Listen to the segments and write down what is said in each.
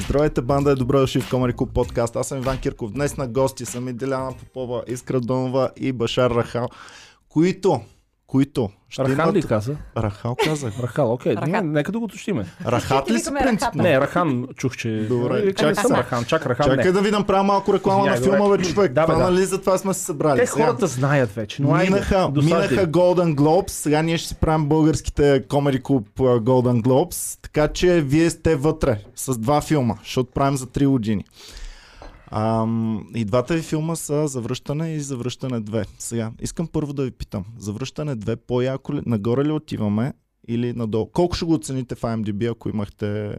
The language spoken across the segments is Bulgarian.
Здравейте, банда е добре дошли в Комари Клуб подкаст. Аз съм Иван Кирков. Днес на гости са ми Деляна Попова, Искра Донова и Башар Рахал, които, които ще Рахан ли имат... каза? Рахал казах. Рахал, окей. Рахан. Не, нека да го уточниме. Рахат ли си Викаме принципно? Не, Рахан чух, че... Добре, Викам, чакай съм. Рахан, чак Рахан Чакай не. да ви направя малко реклама на филма, бе, човек. Да, бе, това да. нали за това сме се събрали. Те Сега, хората знаят вече, но айде. Минаха, досаждай. минаха Golden Globes, сега ние ще си правим българските Comedy Club Golden Globes, така че вие сте вътре с два филма, защото правим за 3 години. Ам, и двата ви филма са Завръщане и Завръщане 2. Сега, искам първо да ви питам, Завръщане 2 по-яко ли, нагоре ли отиваме или надолу? Колко ще го оцените в IMDb, ако имахте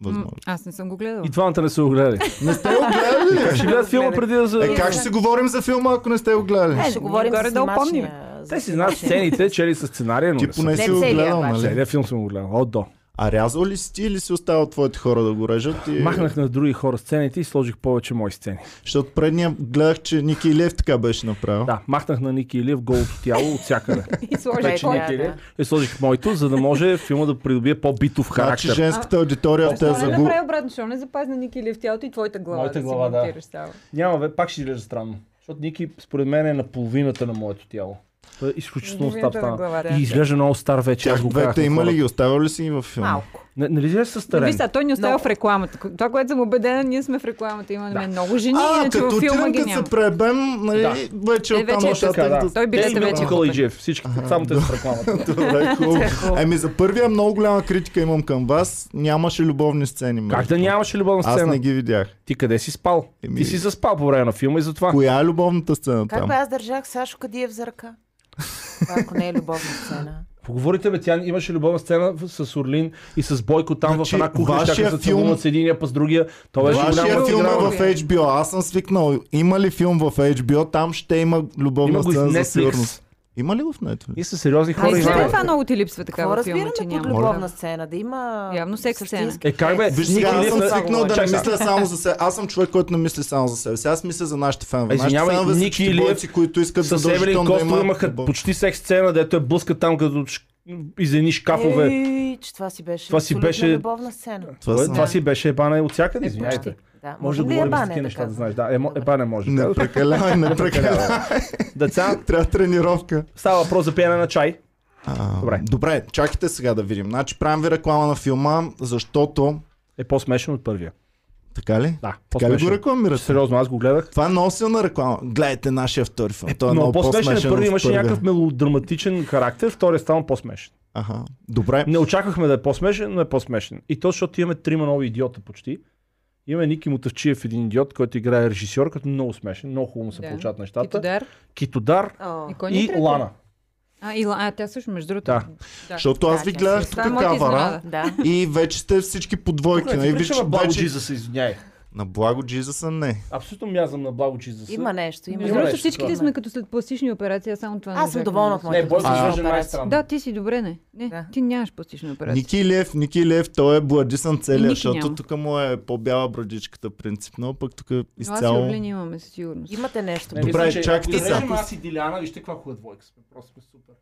възможност? М, Аз не съм го гледала. И двамата не са го гледали. Не сте го гледали ще гледат филма преди да... за- Е, как ще си говорим за филма, ако не сте го гледали? Е, Ще говорим горе за да опомним. Те си знаят сцените, чели с сценария, но Ти не са. поне Не си го гледал, нали? Целият филм съм го гледал. От до. А рязал ли си ти или си оставил твоите хора да го режат? И... Махнах на други хора сцените и сложих повече мои сцени. Защото предния гледах, че Ники Илев така беше направил. Да, махнах на Ники Илиев голото тяло от всякъде. И сложи Вече кой. да. И сложих моето, за да може филма да придобие по-битов Значи характер. женската аудитория те Защо не направи обратно? Защо не запази на Ники или в тялото и твоята глава? Моята да си глава, да. Няма, бе, пак ще изглежда странно. Защото Ники, според мен, е на половината на моето тяло. Той е изключително стар стана. глава, да. И изглежда много стар вече. Аз Тях двете има ли ги? Оставил ли си ги във филма? Малко. Не, нали изглежда със Но старен? виж, сега, той ни оставя Много. в рекламата. Това, което съм убедена, ние сме в рекламата. Имаме Да. много жени, А, иначе като във филма ги като няма. се пребем, нали, Да. вече Е, вече е нещата Така, да. Той билета Те и вече е Джеф. Всички, само те са в рекламата. Добре, хубаво. Еми за първия много голяма критика имам към вас. Нямаше любовни сцени. Как да нямаше любовна Аз сцена? не ги видях. Ти къде си спал? Ти си заспал по време на филма и затова. Коя е любовната сцена Как там? аз държах Сашо Кадиев за ръка? Ако не е любовна сцена. Поговорите, бе, тя имаше любовна сцена с Орлин и с Бойко там Значи, в една кухня, ще се филм- с единия, па с другия. То беше Вашия филм е в HBO. Аз съм свикнал. Има ли филм в HBO? Там ще има любовна Има сцена за сигурност. Има ли в Netflix? И са сериозни А, хора. и Иване. след това много ти липсва Какво такава филма, разбираме че под няма. любовна сцена? Да има... Явно секс сцена. Е, как бе? Виж сега, аз съм на- свикнал да не мисля само за себе. Аз съм човек, който не мисли само за себе си. Аз мисля за нашите фенове. Нашите Извинявай, фенове са Ники бойци, които искат Евелин задължително да Костов има имаха почти секс сцена, дето е блъска там като ш- из едни шкафове. Ей, че това си беше Това си беше- любовна сцена. Това Това, това си беше ебане от всякъде, Е, извинявайте. Да, Може да говорим за такива неща, да знаеш. Да, емо, Добре. ебане може. Не прекалявай, не прекалявай. Деца, Трябва тренировка. става въпрос за пиене на чай. А, Добре. Добре, чакайте сега да видим. Значи правим ви реклама на филма, защото... Е по-смешен от първия. Така ли? Да, Така ли го рекламирате? Сериозно, аз го гледах. Това е много силна реклама. Гледайте нашия втори филм. Той е Но много по-смешен по-смешен е първи, имаше някакъв мелодраматичен характер, втория става по-смешен. Аха. Добре. Не очаквахме да е по-смешен, но е по-смешен. И то, защото имаме трима нови идиота почти. Имаме Ники Мутавчиев, един идиот, който играе режисьор, като много смешен, много хубаво му се Да. получават нещата. Китодар. Китодар О, И е и? Лана. А, и, а, тя също, между другото. Да. да. Защото аз ви гледах тук е кавара. Да. и вече сте всички по двойки. Тук нали? ти Вече. Джиза се извиняй. На благо Джизаса не. Абсолютно мязам на Благо Джиза. Има нещо, има Между другото, всичките сме като след пластични операции, аз само това не Аз съм доволна от моята А, изглежда операция. Да, ти си добре, не. Не, Да. ти нямаш пластична операция. Ники Илев, Ники Илев, той е бладисан целия, защото тук му е по-бяла брадичката принципно, пък тук Но аз и изцяло... Орлин имаме със сигурност. Имате нещо. Не, Добре, чакайте сега. аз и Диляна, вижте каква хубава двойка сме. Просто сме супер.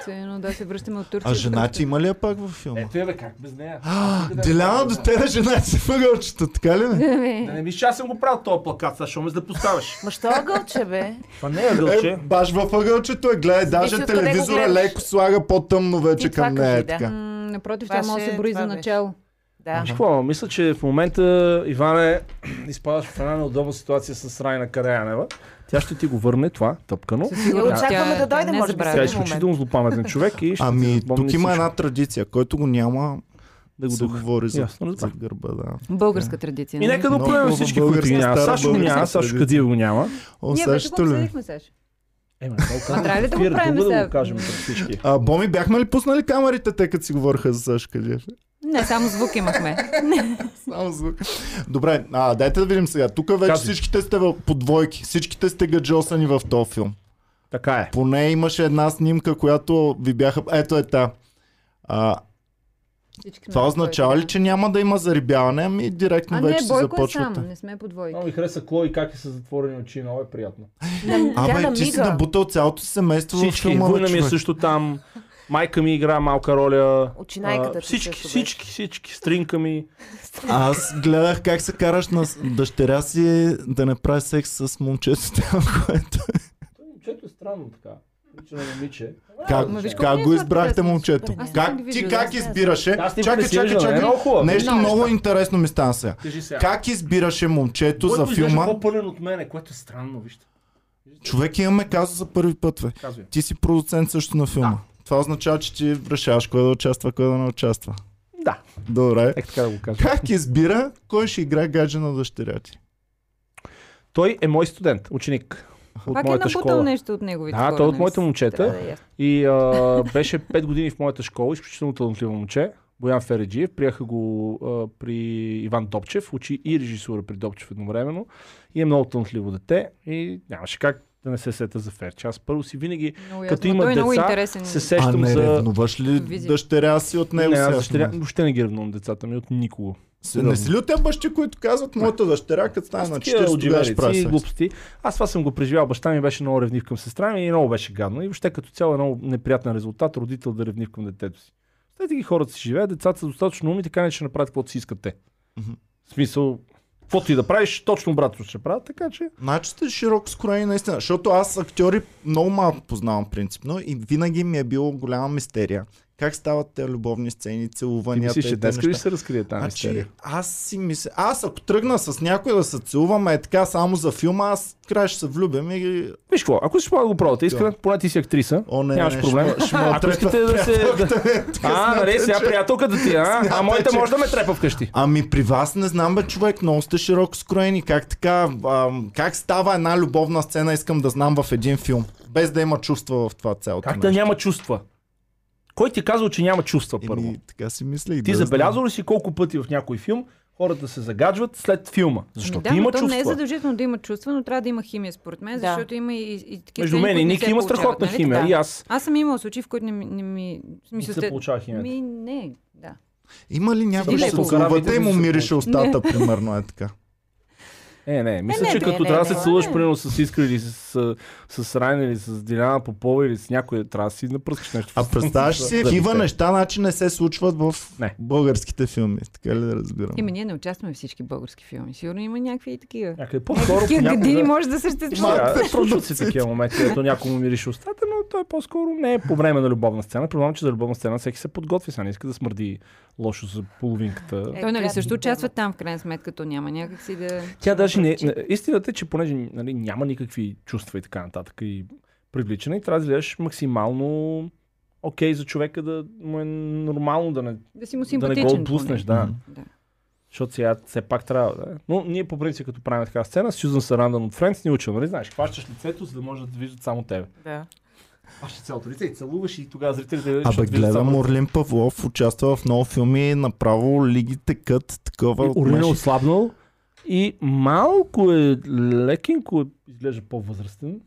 Все едно да се връщаме от Турция. А жена ти има ли я пак във филма? Ето я бе, как без нея? А, Къде Деляна до тебе жена се въгълчета, така ли? бе? Да не мислиш, че аз съм го правил този плакат, сега ще ме да поставяш. Ма що ъгълче, бе? Това не е гълче. Е, баш във ъгълчето е, гледай, даже телевизора леко слага по-тъмно вече към нея. да. М, Напротив, Това тя може да се брои това за начало. Да. Какво, мисля, че в момента Иване изпадаш в една неудобна ситуация с Райна Караянева. Тя ще ти го върне това, тъпкано. Със Не сигурност. очакваме Тя- да дойде, може би. Тя е изключително злопаметен човек и ще Ами, тук има една традиция, който го няма, да го се духа. говори за, за гърба, да. Българска традиция. И нали? нека да оправим всички, които ги няма. Сашо го няма, Сашо. Кадиев го няма. О, Ние сега вече го обсъдихме, Саш. Е, ма, много казвам. трябва ли да го правим друго да сега? го кажем пред всички. А, Боми, бяхме ли пуснали камерите, те като си говориха за Сашо Кадиев? Не, само звук имахме. Само звук. Добре, а, дайте да видим сега. Тук вече Казвай. всичките сте в, по двойки. Всичките сте гаджосани в този филм. Така е. Поне имаше една снимка, която ви бяха... Ето е та. А, Всички това означава ли, че няма да има зарибяване, ами директно А не, вече се Бойко е започвате. сам, не сме по двойки. Много ми хареса Клои как е с затворени очи, много е приятно. Абе, ти си набутал цялото семейство в Всички, филма, бе, Война ми е също там. Майка ми игра малка роля. Очинайката всички, всички, всички, стринка ми. Аз гледах как се караш на дъщеря си да не прави секс с момчето там, което... Момчето е странно така. Момиче на момиче. Как, Ма виж как го е избрахте момчето? Как, ти как избираше? Чакай, чакай, не е чакай. Нещо Много интересно ми стана сега. Как избираше момчето Който за филма? по-пълен от мене, което е странно, вижте. Човек имаме каза за първи път, бе. Ти си продуцент също на филма. Това означава, че ти решаваш кой да участва, кой да не участва. Да, Добре. ек така да го кажа. Как избира кой ще играе гадже на дъщеря ти? Той е мой студент, ученик. От Пак е моята набутал школа. нещо от неговите Да, той е от моите момчета. Да е. И а, беше 5 години в моята школа, изключително талантливо момче. Боян Фереджиев, приеха го а, при Иван Допчев, учи и режисура при Допчев едновременно. И е много талантливо дете и нямаше как да не се сета за Ферче. Аз първо си винаги Много Като има е много деца, интересен. се А сещам не за... ревнуваш ли Визия. дъщеря си от него Не, аз дъщеря, въобще не ги ревнувам децата ми от никого. Се- Не си ли от тези бащи, които казват, моята дъщеря, като стане на 40, тогава ще прави глупости. Аз това съм го преживял. Баща ми беше много ревнив към сестра ми и много беше гадно. И въобще като цяло е много неприятен резултат родител да ревнив към детето си. След ги хората си живеят, децата са достатъчно умни, така не ще направят каквото си искат те. Мгм. В смисъл, каквото и да правиш, точно обратно ще правят, така че Значи сте широко скроени наистина, защото аз актьори много малко познавам принципно и винаги ми е било голяма мистерия. Как стават те любовни сцени, ти целуванията мислиш, че днес ли ще се разкрие тази Значи, мистерия? аз си мисля, аз ако тръгна с някой да се целуваме е така само за филма, аз край ще се влюбям и... Виж какво, ако мога да го пробвате, искам, поне ти си актриса. О, не, Нямаш не, проблем. Ще, ще ме Ако искате да се... А, нали, сега приятелката ти, а? А моята че- може да ме трепа вкъщи. Ами при вас не знам бе човек, много сте широко скроени. Как така, как става една любовна сцена, искам да знам в един филм, без да има чувства в това цялото Как да няма чувства? Кой ти е казал, че няма чувства първо? Еми, така си мисля и Ти да забелязал ли си колко пъти в някой филм хората се загаджват след филма? Защото да, има но то не е чувства. задължително да има чувства, но трябва да има химия според мен, Да. защото има и, и такива Между мен и Ники има страхотна нали химия. така? И аз Аз съм имала случаи, в които не, не ми... В не смисъл, се получава химията. Ми, не, да. Има ли някой, ще се целувате и му мирише устата, примерно е така. Е, не, мисля, не, че не, като не, трябва да се целуваш, примерно с Искра или с, с, с Райн или с Диляна Попова или с някой, трябва да си напръскаш нещо. А представяш си, Да. такива неща, значи не се случват в Не. българските филми. Така ли да разбирам? Ими ние не участваме в всички български филми. Сигурно има някакви и такива. Някъде по-скоро Такива градини може да съществуват. Сега, случват се такива моменти, ето някой му мирише устата, но той по-скоро не е по време на любовна сцена. Предполагам, че за любовна сцена всеки се подготви, сега не иска да смърди лошо за половинката. Е, Той нали трябва също да участва там в крайна сметка, то няма някакси да... Тя даже не, не. Истината е, че понеже нали, няма никакви чувства и така нататък и привличане, и трябва да изгледаш максимално окей за човека да му е нормално да не, Да си му да не го отблъснеш. Да. Защото сега все пак трябва да е. Но ние по принцип, като правим така сцена, Сюзан Сарандън от Френц ни учил, нали знаеш, хващаш лицето, за да може да виждат само тебе. Да. Хващаш цялото лице и целуваш и тогава зрителите Абе, гледам само... Орлин Павлов, участва в много филми, направо лиги текат, такова. И Орлин е отслабнал и малко е лекенко изглежда по-възрастен.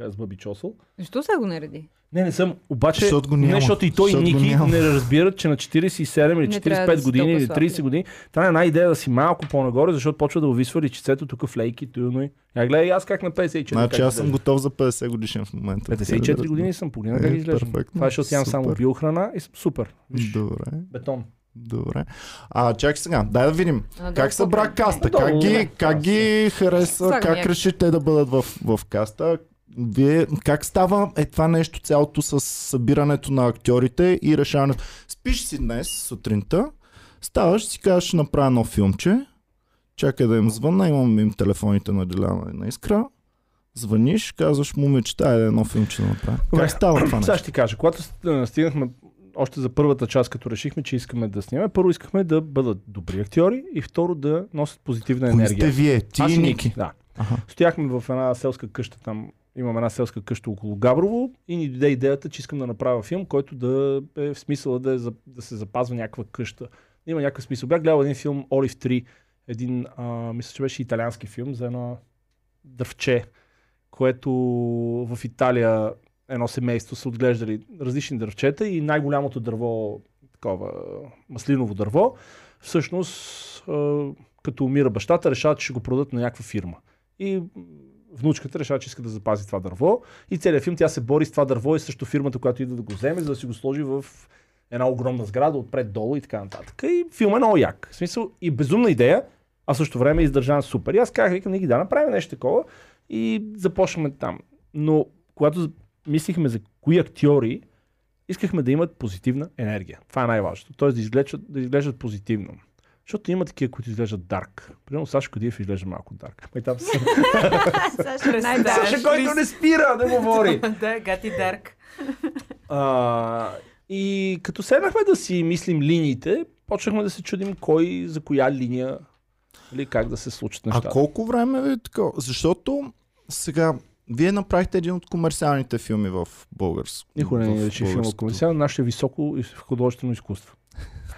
С Бъби Чосъл. Защо сега го нареди? Не, не съм. Обаче, Защото го няма. не, защото и той и Защото го Ники няма. не разбират, че на 47 или Не трябва да 45 си години или толкова 30 слаб, години трябва една идея да си малко по-нагоре, защото почва да увисва личицето тук в лейки, туно и. Я гледай аз как на 54. Значи как аз съм изглежда. готов за 50 годишен в момента. 54 години съм, погледна как Е, изглеждам. перфектно. Това е, защото ям само Супер. биохрана и съм супер. Виж, Добре, бетон. Добре. А, чакай сега, дай да видим. Надолу Как събра каста? Как ги, как ги хареса? Слагам Как някакви. реши те да бъдат в, в каста? Вие, как става е това нещо цялото с събирането на актьорите и решаването? Спиш си днес сутринта, ставаш, си казваш, ще направя едно филмче, чакай да им звънна, имам им телефоните на Деляна и на Искра, звъниш, казваш, момичета, айде едно филмче да направя. Как става това Сега нещо? ще ти кажа, когато ст- стигнахме още за първата част, като решихме, че искаме да снимаме, първо искахме да бъдат добри актьори и второ да носят позитивна Кои енергия. сте вие? Ти Аз и Ники. Да. Аха. Стояхме в една селска къща там. Имам една селска къща около Габрово и ни дойде идеята, че искам да направя филм, който да е в смисъла да, е, да се запазва някаква къща. Има някакъв смисъл. Бях гледал един филм Олив 3, един, а, мисля, че беше италиански филм за едно дървче, което в Италия едно семейство са отглеждали различни дървчета и най-голямото дърво, такова маслиново дърво, всъщност като умира бащата, решават, че ще го продадат на някаква фирма. И внучката решава, че иска да запази това дърво и целият филм тя се бори с това дърво и също фирмата, която идва да го вземе, за да си го сложи в една огромна сграда отпред долу и така нататък. И филм е много як. В смисъл и безумна идея, а в същото време е издържан супер. И аз казах, викам, не ги да направим нещо такова и започнахме там. Но когато мислихме за кои актьори, искахме да имат позитивна енергия. Това е най-важното. Тоест да изглеждат, да изглеждат позитивно. Защото има такива, които изглеждат дарк. Примерно Сашо Кадиев изглежда малко дарк. Ма и там са... Саша, Саша, който не спира да говори. да, Гати Дарк. А, и като седнахме да си мислим линиите, почнахме да се чудим кой за коя линия или как да се случат А нещата. колко време е така? Защото сега вие направихте един от комерциалните филми в българско. Никой не рече филма българското. комисар, наше високо и художествено изкуство.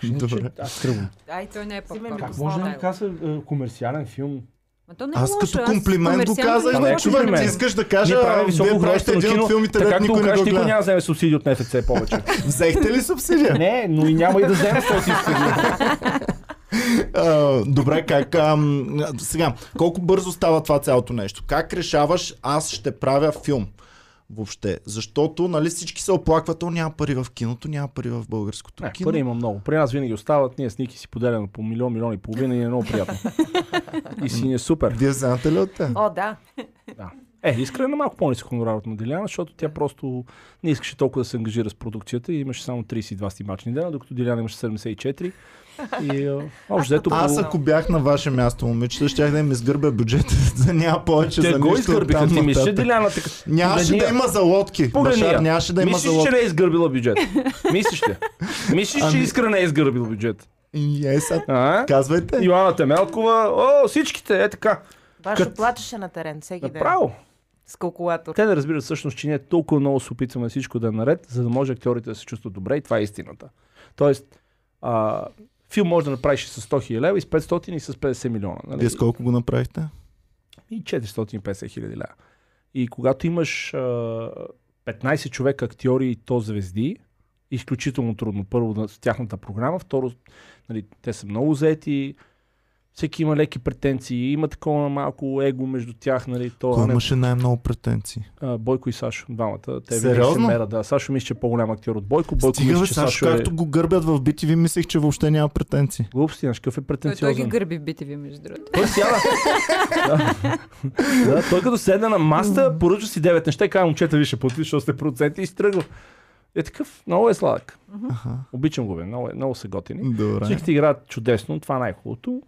Добре. Аз тръгвам. Ай, той не е микрофона. Как може да казва е, комерциален филм? То не е Аз лошо, като комплимент го комерциално казах, не е човек. Ти искаш да кажа, вие правите един от филмите, както никой не го никой гледа. няма да вземе субсидии от НФЦ повече. Взехте ли субсидия? не, но и няма и да вземе този А, добре, как... ам, сега, колко бързо става това цялото нещо? Как решаваш, аз ще правя филм? Въобще. Защото, нали, всички се оплакват, то няма пари в киното, няма пари в българското Не, кино. пари има много. При нас винаги остават, ние с Ники си поделяме по милион, милион и половина и е много приятно. и си ни е супер. Вие знаете ли от те? О, да. Да. Е, искра на малко по-нисък хонорар от Диляна, защото тя просто не искаше толкова да се ангажира с продукцията и имаше само 32 снимачни дена, докато Диляна имаше 74. И а, общо взето Аз ако бях на ваше място, момичета, щях да им изгърбя бюджета, за няма повече те за го изгърбиха. Ти мислиш, че така... Нямаше да има за лодки. Башар, нямаше да има Мислиш, за че лодки. не е изгърбила бюджет? Мислиш ли? Мислиш, че Ами- Искра не е изгърбила бюджет? Е, сега, А? казвайте. Йоанна Темелкова, о, всичките, е така. Башо Кът- плачеше на терен всеки ден. Направо. С калкулатор. Те да разбират всъщност, че ние толкова много се опитваме всичко да е наред, за да може актьорите да се чувстват добре и това е истината. Тоест, а, филм може да направиш и с 100 000 лева, и с 500 и с 50 милиона. Нали? Вие с колко го направихте? И 450 хиляди лева. И когато имаш а, 15 човека актьори и то звезди, изключително трудно. Първо с тяхната програма, второ, нали, те са много заети, всеки има леки претенции, има такова малко его между тях, нали, то, Кой не, имаше най-много претенции? а, Бойко и Сашо, двамата. Те Сериозно? се мерят, да. Сашо мисля, че е по-голям актьор от Бойко. Бойко Стига, мисля, че Сашо, Сашо е... както го гърбят в BTV, мислех, че въобще няма претенции. Глупости, знаеш, какъв е Той, той ги претенциозен. гърби в BTV, между другото. Той сяда. да. да, той като седне на маста, поръчва си 9 неща и казва, момчета, ви ще плати, защото сте проценти и стръгва. Е такъв, много е сладък. Аха. Обичам го, бе, много, е, много са готини. Добре. Всичките играят чудесно, това е най-хубавото.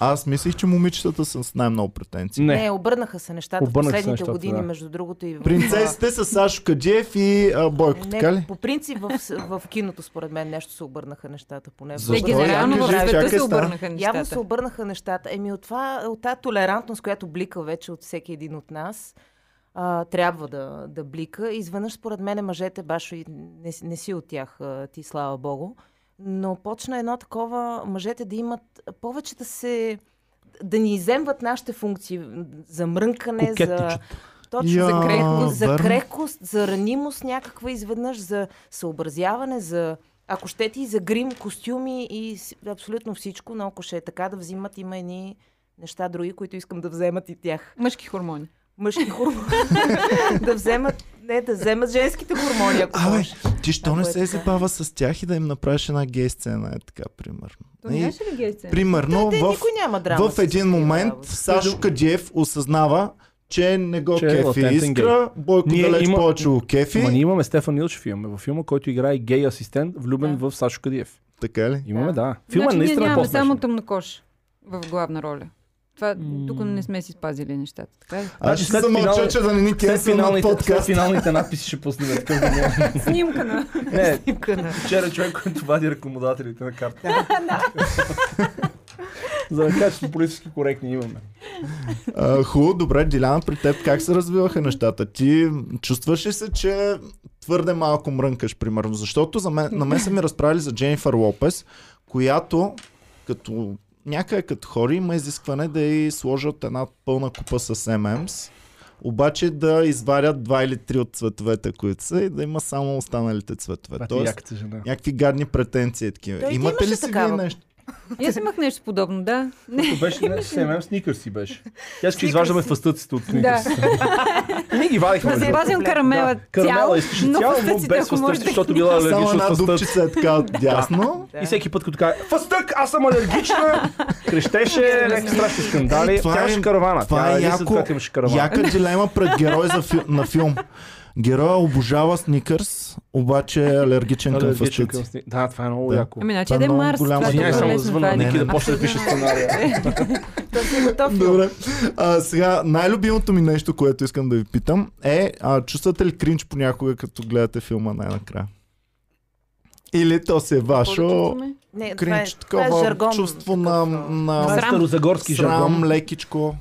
Аз мислих, че момичетата са с най-много претенции. Не. Не, обърнаха се нещата в Обърнаха се последните нещата, години, да. между другото и в... Принцесите са Сашо Каджиев и а, Бойко, Не, така ли? по принцип в, в киното, според мен, нещо се обърнаха нещата. Поне в Защо? Те България. генерално в света се обърнаха Явно се нещата. обърнаха нещата. Еми от, това, от тази толерантност, която блика вече от всеки един от нас, а, трябва да, да блика. Изведнъж, според мен, мъжете, башо, и не, си- не си от тях, ти слава богу, но почна едно такова, мъжете да имат повече да се да ни иземват нашите функции за мрънкане, за, точно, Я, за, крехкост, за верно. крехкост, за ранимост някаква изведнъж, за съобразяване, за ако щете и за грим, костюми и абсолютно всичко, но ако ще е така да взимат, има едни неща други, които искам да вземат и тях. Мъжки хормони. Мъжки хормони. да вземат, не, да вземат женските хормони, ако Абе, ти що не е се така. забава с тях и да им направиш една гей сцена, е така, примерно. То нямаше ли гей сцена? примерно, Те, в, никой няма драма. в един момент. Сашо Каджиев осъзнава, че не го Че е кефи латентен искра, Бойко Ние далеч има- повече го кефи. Ама ние имаме Стефан Илчев имаме във филма, който играе гей асистент, влюбен Да. в Сашо Кадиев. Така ли? Имаме, Да. да. Филма значи, ние наистина е нямаме по-смешен. само тъмнокош в главна роля. Това, тук не сме си спазили нещата. Така ли? Аз Значи ще замълча, финала- че да не ни След кенсъл на финалните, подкаст. финалните надписи ще пуснем Снимка на... Не, Снимка на- вчера човек, който вади ръкомодателите на карта. За да кажа, че политически коректни имаме. А, Хубаво, добре, Диляна, при теб как се развиваха нещата? Ти чувстваш ли се, че твърде малко мрънкаш, примерно? Защото за мен, на мен са ми разправили за Дженнифър Лопес, която като някъде като хори има изискване да й сложат една пълна купа с ММС, обаче да извадят два или три от цветовете, които са и да има само останалите цветове. Тоест, някакви гадни претенции такива. Имате ли си вие такава. нещо? И аз имах нещо подобно, да. Като беше, не, семем сникърс си беше. Тя иска изваждаме фастъците от сникърс. Ние ги вадихме. Да запазим карамела Да, карамела цял, искаше но цял, но без фастъци, защото била алергична от фастъци. дупчица е така дясно. И всеки път, като каже, фастък, аз съм алергична, крещеше, някакви страшни скандали. Това Тя е- имаше каравана. Това Тя е яко, яка дилема пред герой на филм. Героя обожава сникърс, обаче е алергичен към сни- Да, това е много Да. яко. Ами, значи е да е Марс. голяма това е Извинявай, само лесно, звъна, Ники да не. почне да пише сценария. Добре. А, сега, най-любимото ми нещо, което искам да ви питам е, а, чувствате ли кринч понякога, като гледате филма най-накрая? Или то си е вашо Не, това е, кринч, това е такова жаргон. чувство на, на Срам. старозагорски срам, жаргон. лекичко.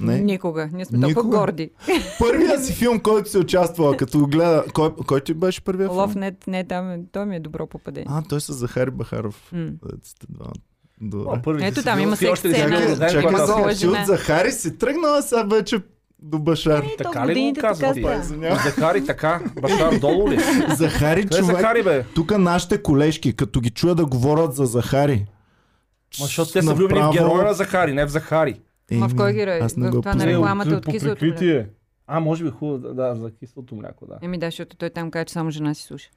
Не. Никога. Ние сме толкова Никога? горди. Първият си филм, който си участвала, като го гледа... Кой, кой ти беше първият Лов филм? не, не там, е- той ми е добро попадение. А, той с Захари Бахаров. О, Добре. Ето си там има си секс сцена. Чакай, гола сега, ти от. Захари си тръгнала, сега вече до Башар. Така в ли го така. Извинявай. Захари така, Башар долу ли? Захари, Къде е човек. Захари, бе? Тук нашите колежки, като ги чуя да говорят за Захари. Ма, защото те са влюбени в героя на Захари, не в Захари. Ма в кой герой? Аз не В го това на рекламата от киселото мляко. А, може би хубаво, да, да, за киселото мляко, да. Еми да, защото той там каза, че само жена си слуша.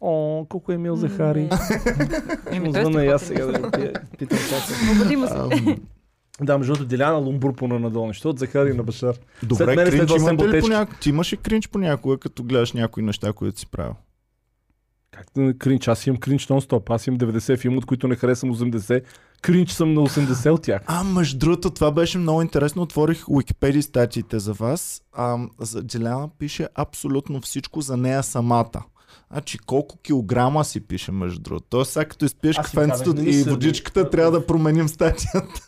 О, колко е мил Захари. Еми е звънна и аз сега да питам как е. Да, между другото, Деляна Лумбур по надолу. Нещо от Захари на Башар. Добре, мен е кринч следва имате ли понякога? Ти имаш ли кринч понякога, като гледаш някои неща, които си правил? Как да кринч? Аз имам кринч нон-стоп. Аз имам 90 филма, от които не харесвам 80. Кринч съм на 80 от тях. А, между другото, това беше много интересно. Отворих Wikipedia статиите за вас. А, за Джиляна пише абсолютно всичко за нея самата. Значи колко килограма си пише между другото. Тоест сега като изпиеш кафенцето и водичката, трябва да променим статията.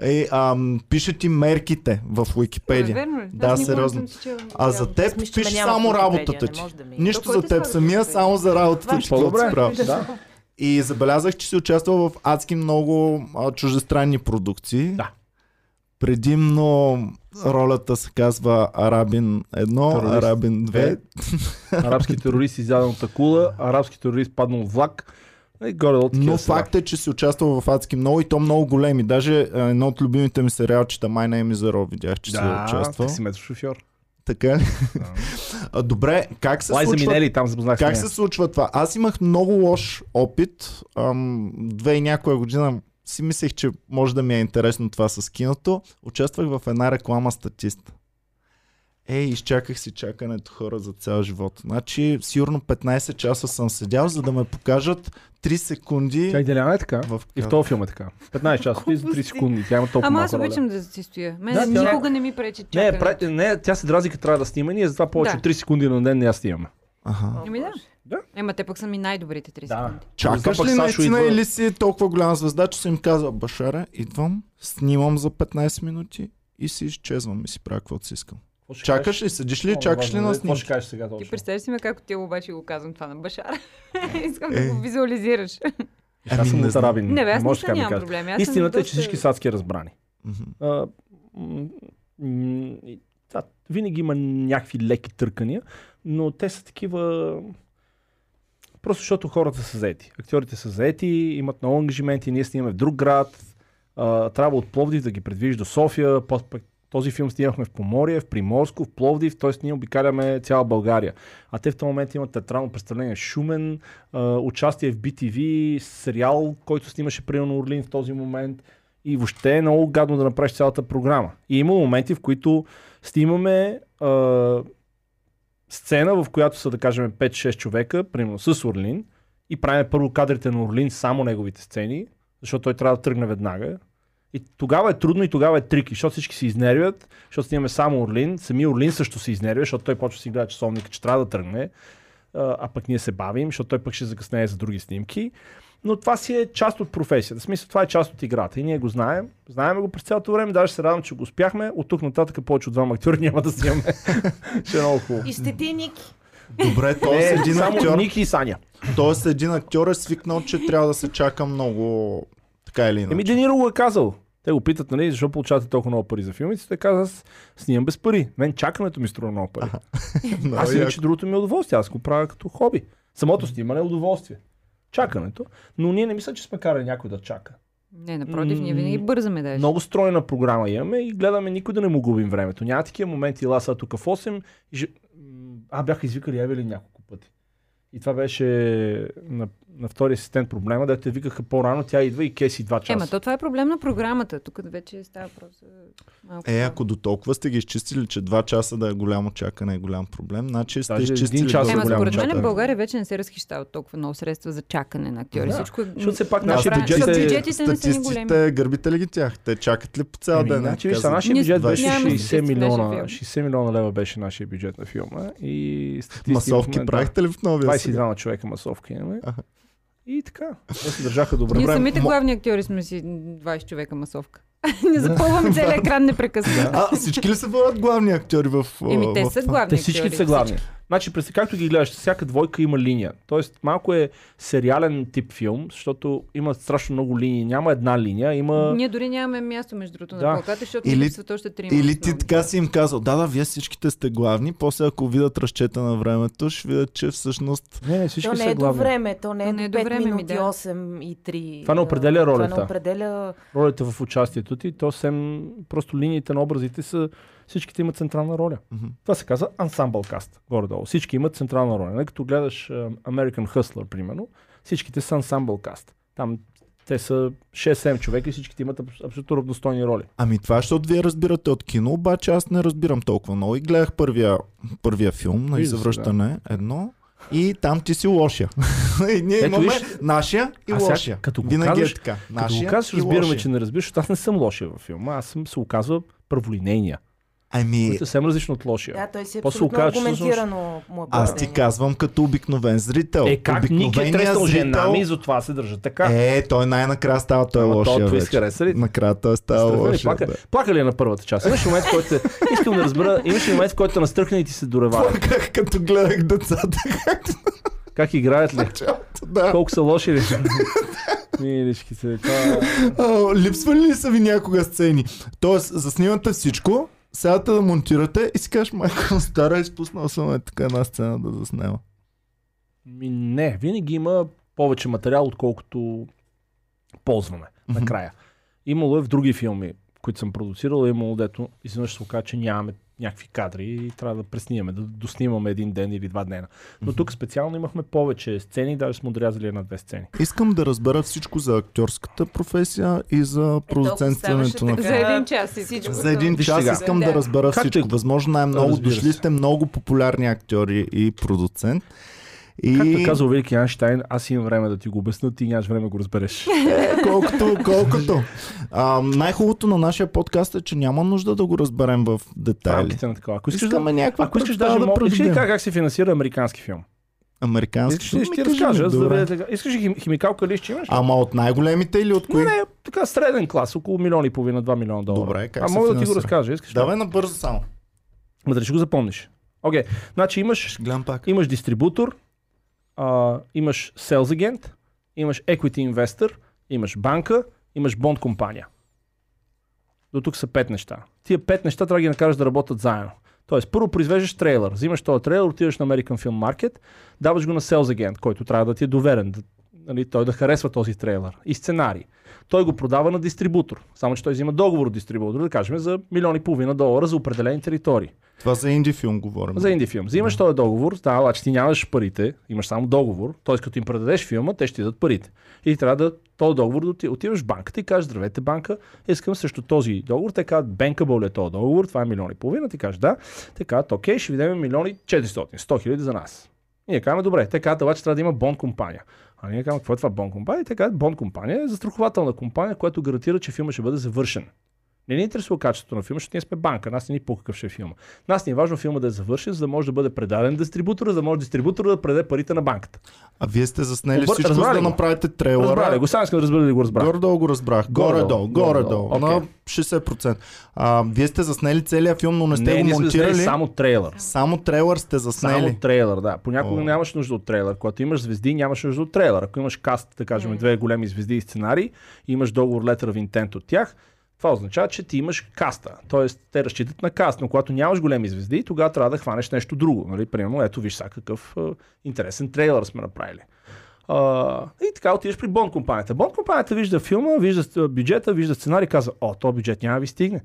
Е, ам, пише ти мерките в Wikipedia. верно ли? Да, сериозно. А за теб ме пише само работата ти. да ми- Нищо за теб самия, само за работата ти. По-добре. Да. И забелязах, че си участвал в адски много а, чуждестранни продукции. Да. Предимно ролята се казва Арабин 1, Терорист. Арабин 2. Арабски терорист изяден от акула, арабски терорист паднал в влак. И горе Но факт е, че си участвал в адски много и то много големи. Даже а, едно от любимите ми сериалчета My Name is Zero видях, че си да, участвал. ти си метрошофьор. Така ли? Да. Добре, как се Лайза случва Минели, там запознах Как се случва това? Аз имах много лош опит. Ам, две и някоя година си мислех, че може да ми е интересно това с киното. Участвах в една реклама статист. Ей, изчаках си чакането хора за цял живот. Значи, сигурно 15 часа съм седял, за да ме покажат 3 секунди Тя Деляна е така. в И в този филм е така. 15 часа и за 3 секунди. Тя има толкова Ама аз обичам да си стоя. Мен Да, тя- никога не ми пречи Не, чакането. пра... не, тя се дрази, като трябва да снима. Ние затова повече Да. от 3 секунди на ден не я снимаме. Аха. Еми да. Да. Ема те пък са ми най-добрите 3 Да. секунди. Чакаш ли наистина идва- или си толкова голяма звезда, че съм им казал, Башаре, идвам, снимам за 15 минути и си изчезвам и си правя каквото си искам. Какво ще Чакаш ли, седиш ли, чакаш ли на е. Какво ще снимки? кажеш сега Ти точно? представяш си ме как ти обаче го казвам това на Башара. Искам Е. да го визуализираш. Аз Ами, съм не от. Арабин. Не, аз не можеш съм нямам съм Истината е, че всички са адски разбрани. Винаги има някакви леки търкания, но те са такива... Просто защото хората са заети. Актьорите са заети, имат много ангажименти, ние снимаме в друг град, а, трябва от Пловдив да ги предвижиш до София, пък този филм снимахме в Поморие, в Приморско, в Пловдив, т.е. ние обикаляме цяла България. А те в този момент имат театрално представление Шумен, а, участие в BTV, сериал, който снимаше примерно Орлин в този момент. И въобще е много гадно да направиш цялата програма. И има моменти, в които снимаме а, сцена, в която са, да кажем, 5-6 човека, примерно с Орлин, и правим първо кадрите на Орлин, само неговите сцени, защото той трябва да тръгне веднага. И тогава е трудно и тогава е трики, защото всички се изнервят, защото снимаме само Орлин. Самия Орлин също се изнервя, защото той почва да си гледа часовника, че трябва да тръгне. А пък ние се бавим, защото той пък ще закъснее за други снимки. Но това си е част от професията. В смисъл, това е част от играта. И ние го знаем. Знаем го през цялото време. Даже се радвам, че го успяхме. От тук нататък повече от двама актьори няма да снимаме. Ще е много хубаво. И сте ти, Ники. Добре, т.е. Не, един само актьор, Ники и Саня. т.е. един актьор е свикнал, че трябва да се чака много така или Еми, иначе. Дениро го е казал. Те го питат, нали, защо получавате толкова много пари за филмите. Те каза, аз снимам без пари. Мен чакането ми струва много пари. Много аз иначе другото ми е удоволствие. Аз го правя като хоби. Самото снимане е удоволствие. Чакането. Но ние не мисля, че сме карали някой да чака. Не, напротив, ние винаги бързаме да Много стройна програма имаме и гледаме никой да не му губим времето. Няма такива моменти, ела са тук в 8 и А, бяха извикали Евели няколко пъти. И това беше на, на втори асистент проблема, да те викаха по-рано, тя идва и кеси два часа. Ема, то това е проблем на програмата. Тук вече става просто малко. Е, ако до толкова сте ги изчистили, че два часа да е голямо чакане е голям проблем, значи сте Даже изчистили един час е Ема, според мен в България вече не се разхищават толкова много средства за чакане на актьори. Да, Всичко е... защото все пак направено- нашия бюджет е- защото бюджетите не са ни големи. Гърбите ли ги тях? Те чакат ли по цял ден? значи, Така виж, нашия бюджет беше нямаме 60 статистици в милиона, нашия филм. 60 милиона лева беше нашия бюджет на филма. И Масовки правихте ли в новия сега? 22 човека масовки имаме. Аха. И така. Те се държаха добре. Ние Време- самите главни актьори сме си 20 човека масовка. Не запълваме целият екран непрекъснато. А, всички ли се водят главни актьори в... Еми, те в са главни Те всички актьори, са главни. Значи, през както ги гледаш, всяка двойка има линия. Тоест, малко е сериален тип филм, защото има страшно много линии. Няма една линия, има... Ние дори нямаме място между другото Да. на плаката, защото Или- липсват още три Или ти така си им казал, да, да, вие всичките сте главни, после ако видят разчета на времето, ще видят, че всъщност Не, не, всички То не са е до главни. време, то не е То не е до до 5 време, ми, минути, да. 8 и 3. Това не определя Това ролята. не определя... Ролята в участието ти, то съвсем просто линиите на образите са... Всичките имат централна роля. Мгм. Това се казва ансамбъл каст, горе-долу. Всички имат централна роля. Нали, Като гледаш а, American Hustler, примерно, всичките са ансамбъл каст. Там те са 6-7 човека и всичките имат абс- абсолютно равностойни роли. Ами това, защото вие разбирате от кино, обаче аз не разбирам толкова много. И гледах първия, първия филм на Вижда се, завръщане, едно, и там ти си лошия. и ние Ето имаме виж, нашия и а сега, лошия. като го Винаги казваш- е така. Като Нашия го казваш, разбираме, че не разбираш, защото аз не съм лошия във филма. Аз съм, се оказва първолинейния. Ами, Който е съвсем различно от лошия. Да, той си е абсолютно оказа, аргументирано му е аз ти казвам като обикновен зрител. Е, как Ник е зрител- жена ми и затова се държа така. Е, той най-накрая става той Ама лошия то твист вече. хареса ли? Накрая той става Страхна ли? лошия. Плака, да. плака ли е на първата част? Имаш момент, в който искам да разбера, имаш момент, в който настръхне и ти се доревава. Плаках, като гледах децата. Как играят ли? да. Колко са лоши ли? Милички се. Това... Липсвали ли са ви някога сцени? Тоест, заснимате всичко, седате да монтирате и си кажеш, майко, стара, изпуснал съм е така една сцена да заснема. Ми, не, винаги има повече материал, отколкото ползваме накрая. Имало е в други филми, които съм продуцирал, имало дето изведнъж се оказа, че нямаме някакви кадри и трябва да преснимаме, да доснимаме един ден или два дена. Но тук специално имахме повече сцени, даже сме отрязали една-две сцени. Искам да разбера всичко за актьорската професия и за продуцентстването ставаше на. За един час и Всичко. За един Виж час сега. искам да, Да. разбера Както всичко. е- Възможно най-много. Дошли сте много популярни актьори и продуцент. И Както казал Велики Айнштайн, аз имам време да ти го обясна, ти нямаш време да го разбереш. Колкото, колкото. А, най-хубавото на нашия подкаст е, че няма нужда да го разберем в детайли. на такова. Ако искаш, да, Искаме някаква ако искаш даже да ли проведем. как, как се финансира американски филм? Американски Искаш ще ти разкажа, за да видите. Искаш ли хим, химикалка ли ще имаш? Ама от най-големите или от кои? Не, не, така среден клас, около милион и половина, 2 милиона долара. Добре, как а се мога да ти го разкажа, искаш? Давай набързо само. Ма дали ще го запомниш? Окей, значи имаш, пак. имаш дистрибутор, а, имаш sales agent, имаш equity investor, имаш банка, имаш бонд компания. До тук са пет неща. Тия пет неща трябва да ги накараш да работят заедно. Тоест, първо произвеждаш трейлър, взимаш този трейлър, отиваш на American Film Market, даваш го на sales agent, който трябва да ти е доверен, да, нали, той да харесва този трейлър и сценарий. Той го продава на дистрибутор, само че той взима договор от дистрибутор, да кажем, за милион и половина долара за определени територии. Това за инди филм говорим. За инди филм. Взимаш този договор, става, обаче ти нямаш парите, имаш само договор, т.е. като им предадеш филма, те ще ти дадат парите. И трябва да този договор да отив- отиваш в банката и кажеш, здравейте банка, искам срещу този договор. Те казват, bankable е този договор, това е милион и половина. Ти кажеш, да. Те казват, окей, ще ви дадем милион и 400, 100 хиляди за нас. И ние казваме, добре, те казват, обаче трябва да има бонд компания. А ние казваме, какво е това бонд компания? Те казват, бонд компания е застрахователна компания, която гарантира, че филма ще бъде завършен. Не ни интересува качеството на филма, защото ние сме банка. Нас не ни по какъв ще е филма. Нас ни е важно филма да е завършен, за да може да бъде предаден дистрибутора, за да може дистрибутора да предаде парите на банката. А вие сте заснели Обър- всичко, за да го? направите трейлера. Разбрали го, само искам да разбера да го разбра. Горе-долу го разбрах. Горе-долу, Горе-долу. Горе-долу. горе-долу. На 60%. А, вие сте заснели целият филм, но не сте не, го сме монтирали. заснели само трейлър. Само трейлър сте заснели. Само трейлър, да. Понякога О. нямаш нужда от трейлър. Когато имаш звезди, нямаш нужда от трейлър. Ако имаш каст, да кажем, две големи звезди и сценарии, и имаш договор Letter of Intent от тях, това означава, че ти имаш каста. Тоест, те разчитат на каст, но когато нямаш големи звезди, тогава трябва да хванеш нещо друго. Нали? Примерно, ето виж сега какъв интересен трейлър сме направили. А, и така отиваш при Бонд компанията. Бонд компанията вижда филма, вижда бюджета, вижда сценарий казва, о, то бюджет няма ви стигне.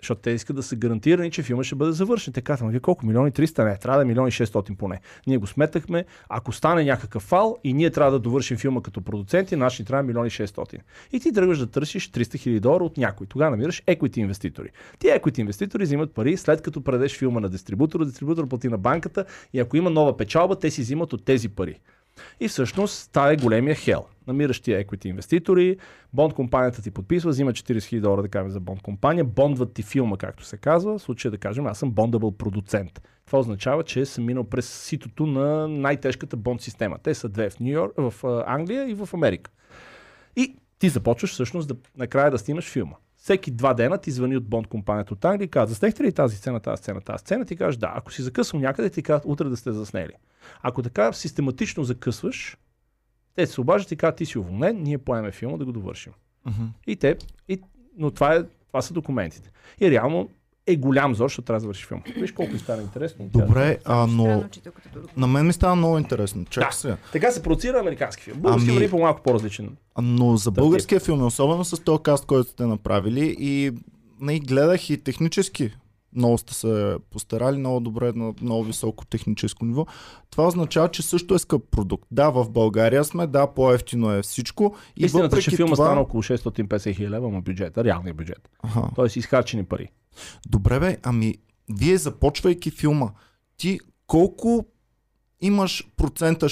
Защото те искат да са гарантирани, че филма ще бъде завършен. Те казват, вие колко? Милиони 300? Не, трябва да е милиони 600 поне. Ние го сметахме, ако стане някакъв фал и ние трябва да довършим филма като продуценти, наши трябва милиони 600. И ти тръгваш да търсиш 300 хиляди долара от някой. Тогава намираш equity инвеститори. Ти equity инвеститори взимат пари след като предеш филма на дистрибутора, дистрибутор плати на банката и ако има нова печалба, те си взимат от тези пари. И всъщност това е големия хел. Намираш ти equity инвеститори, бонд компанията ти подписва, взима 40 000 долара да кажем за бонд компания, бондват ти филма, както се казва, в случая да кажем аз съм бондабъл продуцент. Това означава, че съм минал през ситото на най-тежката бонд система. Те са две в, Нью Йорк, в Англия и в Америка. И ти започваш всъщност да, накрая да снимаш филма. Всеки два дена ти звъни от Бонд компанията от Англия и казва, заснехте ли тази сцена, тази сцена, тази сцена? Ти кажеш да. Ако си закъсвал някъде, ти казват утре да сте заснели. Ако така систематично закъсваш, те се обаждат и казват, ти си уволнен, ние поеме филма да го довършим. Мгм. И те, и, но това, е, това са документите. И реално е голям зор, защото трябва да завърши филм. Виж колко ми стана интересно. Добре, а, но тук като- на мен ми става много интересно. Чакай Да. сега. Така се продуцира американски филм. Български Ами- ами... по малко по-различен. Но за българския филм, особено с този каст, който сте направили и не, гледах и технически много сте се постарали, много добре, на много високо техническо ниво. Това означава, че също е скъп продукт. Да, в България сме, да, по-ефтино е всичко. И Истината, въпреки че филма това... стана около 650 хиляди лева, но бюджета, реалния бюджет. Аха. Тоест изхарчени пари. Добре бе, ами вие започвайки филма, ти колко имаш процента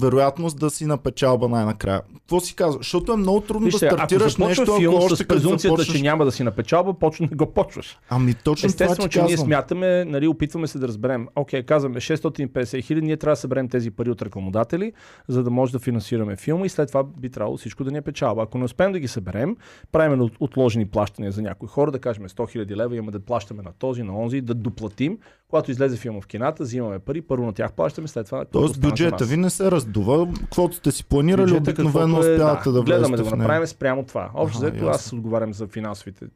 вероятност да си на печалба най-накрая? Какво си казваш? Защото е много трудно Вижте, да ако стартираш започва нещо, филм ако още с презумцията, започнеш... че няма да си на печалба, почва не го почваш. Ами точно Естествено, това че ние казвам. смятаме, нали, опитваме се да разберем. Окей, казваме 650 хиляди, ние трябва да съберем тези пари от рекламодатели, за да може да финансираме филма и след това би трябвало всичко да ни е печалба. Ако не успеем да ги съберем, правим от- отложени плащания за някои хора, да кажем 100 хиляди лева, имаме да плащаме на този, на онзи, да доплатим. Когато излезе филма в кината, взимаме пари, първо на тях плащаме, след това. Тоест бюджета ви не се раздува, каквото сте си планирали, Бюджета, обикновено е, успявате да, Гледаме влезете да го в него. направим спрямо това. Общо взето аз отговарям за финансовите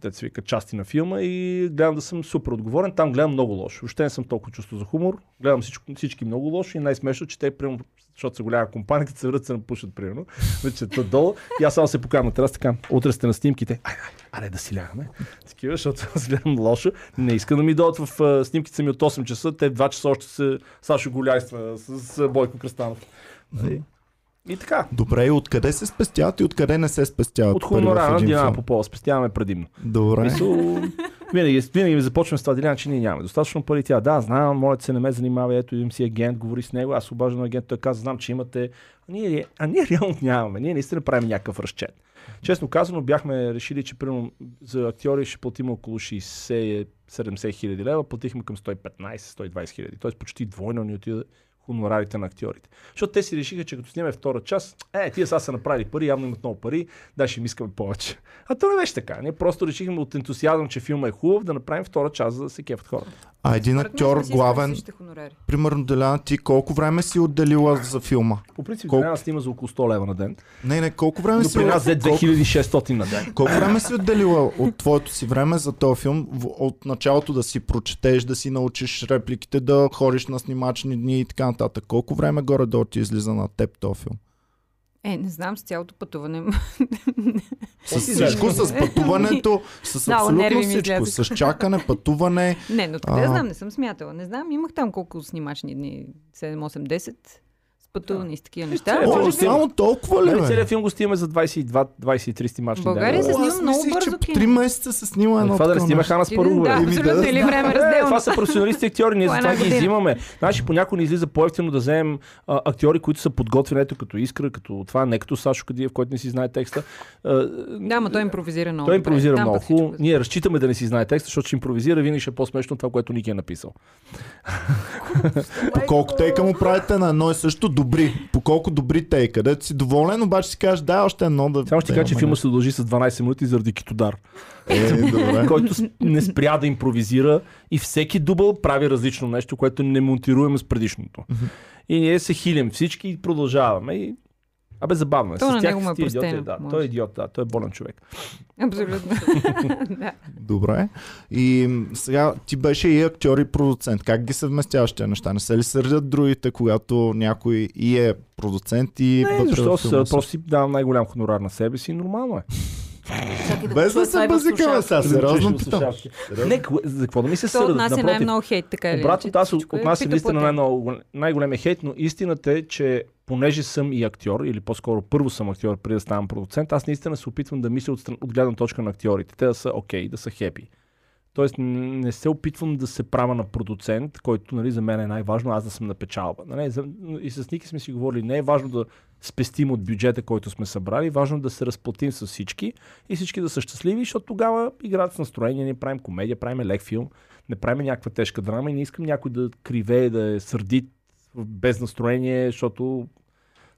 те се вика, части на филма и гледам да съм супер отговорен. Там гледам много лошо. Въобще не съм толкова чувство за хумор. Гледам всичко, всички много лошо и най-смешно, че те, примерно, защото са голяма компания, се врат се напушат, примерно. Вече долу. И аз само се покажам на терас, така, утре сте на снимките. Ай, ай, аре да си лягаме. Такива, защото аз гледам лошо. Не искам да ми дойдат в а, снимките ми от 8 часа. Те в 2 часа още се Сашо Голяйства с, с Бойко Кръстанов. Нали? И така. Добре, и откъде се спестяват и откъде не се спестяват? От хонорара на филм? Попова спестяваме предимно. Добре. Мисъл, винаги, винаги започваме с това Диляна, че ние нямаме достатъчно пари. Тя, да, знам, моят се не ме занимава, ето идем си агент, говори с него, аз обаждам на агент, той каза, знам, че имате. А ние, а ние реално нямаме, ние наистина правим някакъв разчет. Честно казано, бяхме решили, че примерно за актьори ще платим около 60-70 хиляди лева, платихме към 115-120 хиляди. Тоест почти двойно ни отида хонорарите на актьорите. Защото те си решиха, че като снимаме втора част, е, тия сега са направили пари, явно имат много пари, да ще им искаме повече. А то не беше така. Ние просто решихме от ентусиазъм, че филма е хубав, да направим втора част, за да се кефат хората. А един Според актьор главен, примерно Деляна, ти колко време си отделила за филма? По принцип, Колко? Колко? снима за около 100 лева на ден. Не, не, колко време Но си при нас колко, 2600 на ден. колко време си отделила от твоето си време за този филм? От началото да си прочетеш, да си научиш репликите, да ходиш на снимачни дни и така нататък. Колко време горе-долу ти излиза на теб този филм? Е, не знам, с цялото пътуване. С си всичко, с пътуването, с абсолютно всичко. С чакане, пътуване. не, но откъде А. знам, не съм смятала. Не знам, имах там колко снимачни дни. 7, 8, 10. С пътуване и с такива неща. Целият О, би- само толкова ли, Нали, бе? целият филм го стимаме за 22-23 стимачни България се снима много мислих, бързо. 3 месеца се снима Е, едно това да нещо. Хана Спарува. Да, абсолютно. да. Или време Е, разделно. това са професионалисти актьори, ние По затова една ги взимаме. Значи понякога ни излиза по-ефтино да вземем актьори, които са подготвени, ето като Искра, като това, не като Сашо Кадиев, който не си знае текста. Да, ма той импровизира много. той импровизира много хубаво. Ние разчитаме да не си знае текста, защото ще импровизира, винаги ще е по-смешно това, което Ники е написал. По колко тейка му правите на едно и също добри? По колко добри тейка? Да си доволен, обаче си кажеш, да, още едно да... Само ще кажа, че филма се дължи с 12 минути заради Китодар. Е, добре. който не спря да импровизира и всеки дубъл прави различно нещо, което не монтируем с предишното. И ние се хилим всички и продължаваме. И Абе, забавно е. То С на тях него му е с тия идиоти, простено, да, може. той е идиот, да, той е болен човек. Абсолютно. да. Добре. И м, сега ти беше и актьор и продуцент. Как ги съвместяваш тези неща? Не се ли сърдят другите, когато някой и е продуцент и Не, вътре защо във филма просто си давам най-голям хонорар на себе си, нормално е. Чакай да Без да се слушалките. сега, сериозно питам. Не, за какво да ми се сърдат? от нас е Напротив, най-много хейт, така или Обратно, аз е отнасям наистина най-много, най-големия хейт, но истината е, че понеже съм и актьор, или по-скоро първо съм актьор, преди да ставам продуцент, аз наистина се опитвам да мисля от, от гледна точка на актьорите. Те да са окей, да са хепи. Тоест не се опитвам да се правя на продуцент, който нали, за мен е най-важно, аз да съм на печалба. Нали, и с Ники сме си говорили, не е важно да спестим от бюджета, който сме събрали, важно е да се разплатим с всички и всички да са щастливи, защото тогава играят с настроение, ние правим комедия, правим лек филм, не правим някаква тежка драма и не искам някой да кривее, да е сърдит без настроение, защото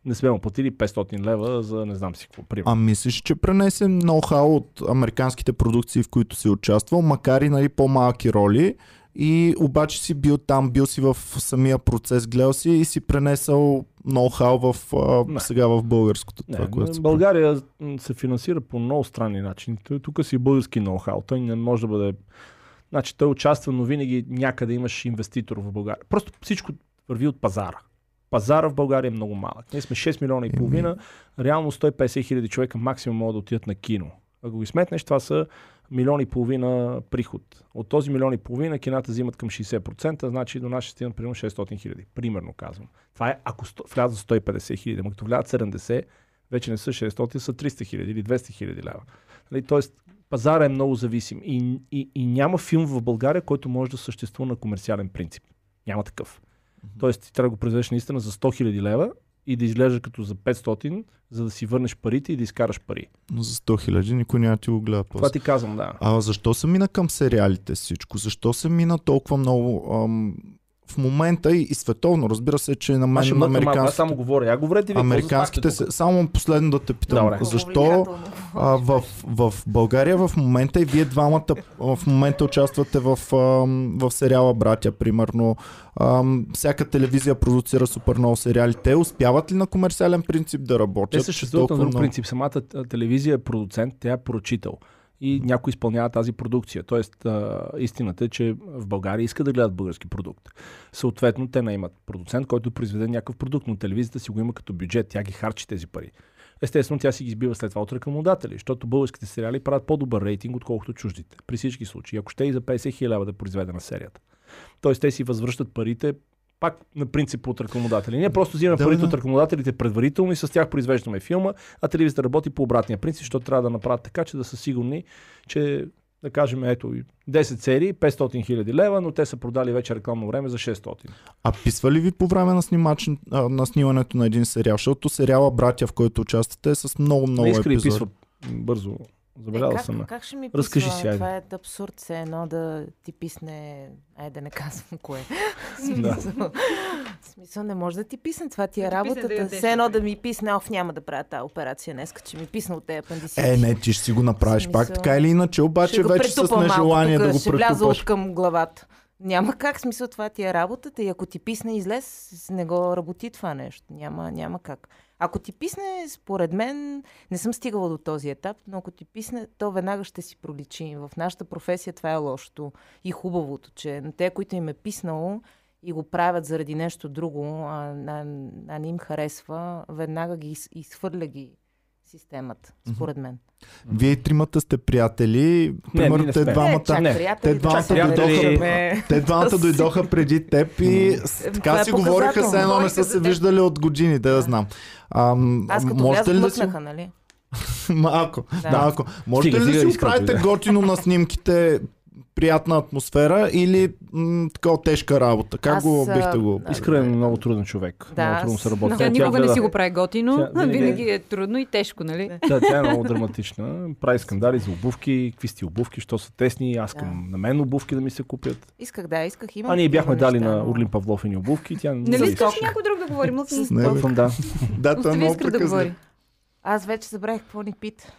не сме му платили 500 лева за не знам си какво. Примерно. А мислиш, че пренесе ноу-хау от американските продукции, в които си участвал, макар и нали, по-малки роли, и обаче си бил там, бил си в самия процес, гледал си и си пренесъл ноу-хау в, Не. а, сега в българското. Не, Това, което България се финансира по много странни начини. Тук си български ноу-хау. Той не може да бъде... Значи той участва, но винаги някъде имаш инвеститор в България. Просто всичко върви от пазара. Пазара в България е много малък. Ние сме 6 милиона и половина. Реално 150 хиляди човека максимум могат да отидат на кино. Ако ги сметнеш, това са милион и половина приход. От този милион и половина кината взимат към 60%, значи до нас ще стигнат примерно 600 хиляди. Примерно казвам. Това е ако влязат 150 хиляди, но като влязат 70, вече не са 600, са 300 хиляди или 200 хиляди лева. Нали, тоест, пазара е много зависим и, и, и няма филм в България, който може да съществува на комерциален принцип. Няма такъв. Тоест, ти трябва да го произведеш наистина за 100 хиляди лева и да изглежда като за 500, за да си върнеш парите и да изкараш пари. Но за 100 хиляди никой няма ти го гледа Това после. ти казвам, да. А защо се мина към сериалите всичко? Защо се мина толкова много ам, в момента и, и световно? Разбира се, че на Аз мен малко, аз американските, само говоря. Я говорете ви. американските се... Само последно да те питам. Добре. Защо а, в, в България в момента и вие двамата в момента участвате в, в сериала Братя, примерно. Ам, всяка телевизия продуцира супер много сериали. Те успяват ли на комерциален принцип да работят? Те съществуват на друг принцип. Самата а, телевизия е продуцент, тя е поръчител. И някой изпълнява тази продукция. Тоест, а, истината е, че в България иска да гледат български продукт. Съответно, те наймат продуцент, който произведе някакъв продукт, но телевизията си го има като бюджет, тя ги харчи тези пари. Естествено, тя си ги избива след това от рекламодатели, защото българските сериали правят по-добър рейтинг, отколкото чуждите. При всички случаи. Ако ще и за 50 хиляди да е произведена серията. Тоест, те си възвръщат парите пак на принцип от рекламодатели. Ние просто взимаме Да, парите да. от рекламодателите предварително и с тях произвеждаме филма, а телевизията работи по обратния принцип, защото трябва да направят така, че да са сигурни, че да кажем, ето, 10 серии, 500 хиляди лева, но те са продали вече рекламно време за 600. А писва ли ви по време на, снимач, на снимането на един сериал? Защото сериала Братя, в който участвате, е с много, много Не иска ли епизоди. писва бързо. Забелязал е, как, съм. как ще ми Разкажи писва? си, айде. Това е абсурд, все едно да ти писне... Айде да не казвам кое. Да. смисъл, смисъл, не може да ти писне. Това ти е Да ти писне да работата. все едно да ми писне, оф, няма да правя тази операция днес, че ми писна от тези апендицити. Е, не, ти ще си го направиш Смисъл. пак така или иначе, обаче вече с малко нежелание тук, да го ще вляза претупаш. от към главата. Няма как, смисъл това ти е работата и ако ти писне излез, не го работи това нещо. Няма, няма как. Ако ти писне, според мен, не съм стигала до този етап, но ако ти писне, то веднага ще си проличи. В нашата професия това е лошото и хубавото, че на те, които им е писнало и го правят заради нещо друго, а, а, а не им харесва, веднага ги из- изхвърля ги системата, според мен. Вие тримата сте приятели. Примерно те двамата. Не. Те двамата дойдоха-. Те двамата дойдоха преди теб и Е, така си говориха, показателно. едно не са се виждали от години, да, да знам. Ам, Аз като можете ли да си... мъкнаха, нали? Малко, Да. малко. Можете ли да си стига, го искам правите да. готино на снимките, приятна атмосфера или м- такава тежка работа? Как Аз, го бихте го... Искрен е много труден човек. Да, много трудно се работи. много- Тя Тя никога не гледа- си го прави готино, Тя винаги- винаги е трудно и тежко, нали? Да, тя е много драматична. Прави скандали за обувки, какви сте обувки, що са тесни. Аз искам на мен обувки да ми се купят. Исках, да, исках. Има А ние бяхме дали неща, на но- Орлин Павлов едни обувки. Тя не Нали ги искаш иска. някой друг да говори? Мълквам, да. Да, той е много да говори. Аз вече забравих какво ни пита.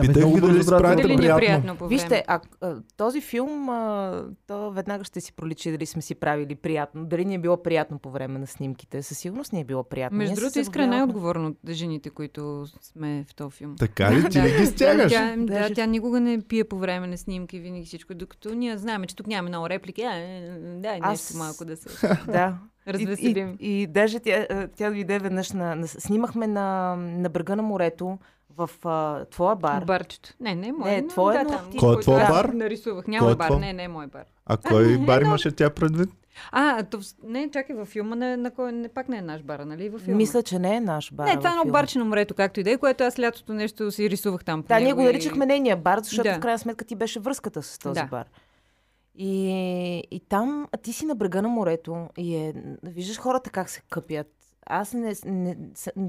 Питах ви дали справите Дали ни е приятно. приятно по време? Вижте, а, а, този филм, а, то веднага ще си проличи дали сме си правили приятно. Дали ни е било приятно по време на снимките. Със сигурност ни е било приятно. Между другото, Искра е най-отговорно от жените, които сме в този филм. Така ли? Ти ги стягаш? Тя, да, тя никога не пие по време на снимки, винаги всичко. Докато ние знаем, че тук нямаме много реплики. А, е, дай Аз- нещо малко да се Да. Развеселим. И, и, и даже тя, а, тя дойде веднъж на, на... Снимахме на, на брега на морето в а, твоя бар. Барчето. Не, не, мой. Не, но твое, да, но там, ти- Кой е твой аз бар? Нарисувах. Кой Няма е бар. твой? Не, не е мой бар. А кой бар Едно- имаше тя предвид? А, то, не, чакай, във филма не, на кой, не, пак не е наш бар, нали? Във филма. Мисля, че не е наш бар. не, това е едно барче на морето, както и да е, което аз лятото нещо си рисувах там. Да, ние го и- наричахме нейния бар, защото Да. в крайна сметка ти беше връзката с този Да. бар. И, и там а ти си на брега на морето и е, виждаш хората как се къпят. Аз не, не,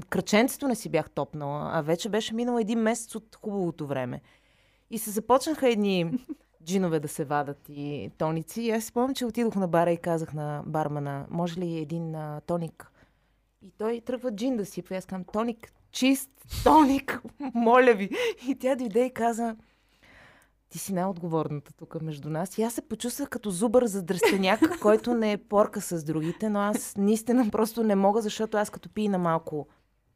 кръченцето не си бях топнала, а вече беше минал един месец от хубавото време. И се започнаха едни джинове да се вадат и тоници. И аз си спомням, че отидох на бара и казах на бармана, може ли един а, тоник? И той тръгва джин да сипва. И аз казвам, тоник, чист тоник, моля ви. И тя дойде и каза, ти си най-отговорната тук между нас. И аз се почувствах като зубър за дръстеняк, който не е порка с другите, но аз наистина просто не мога, защото аз като пия на малко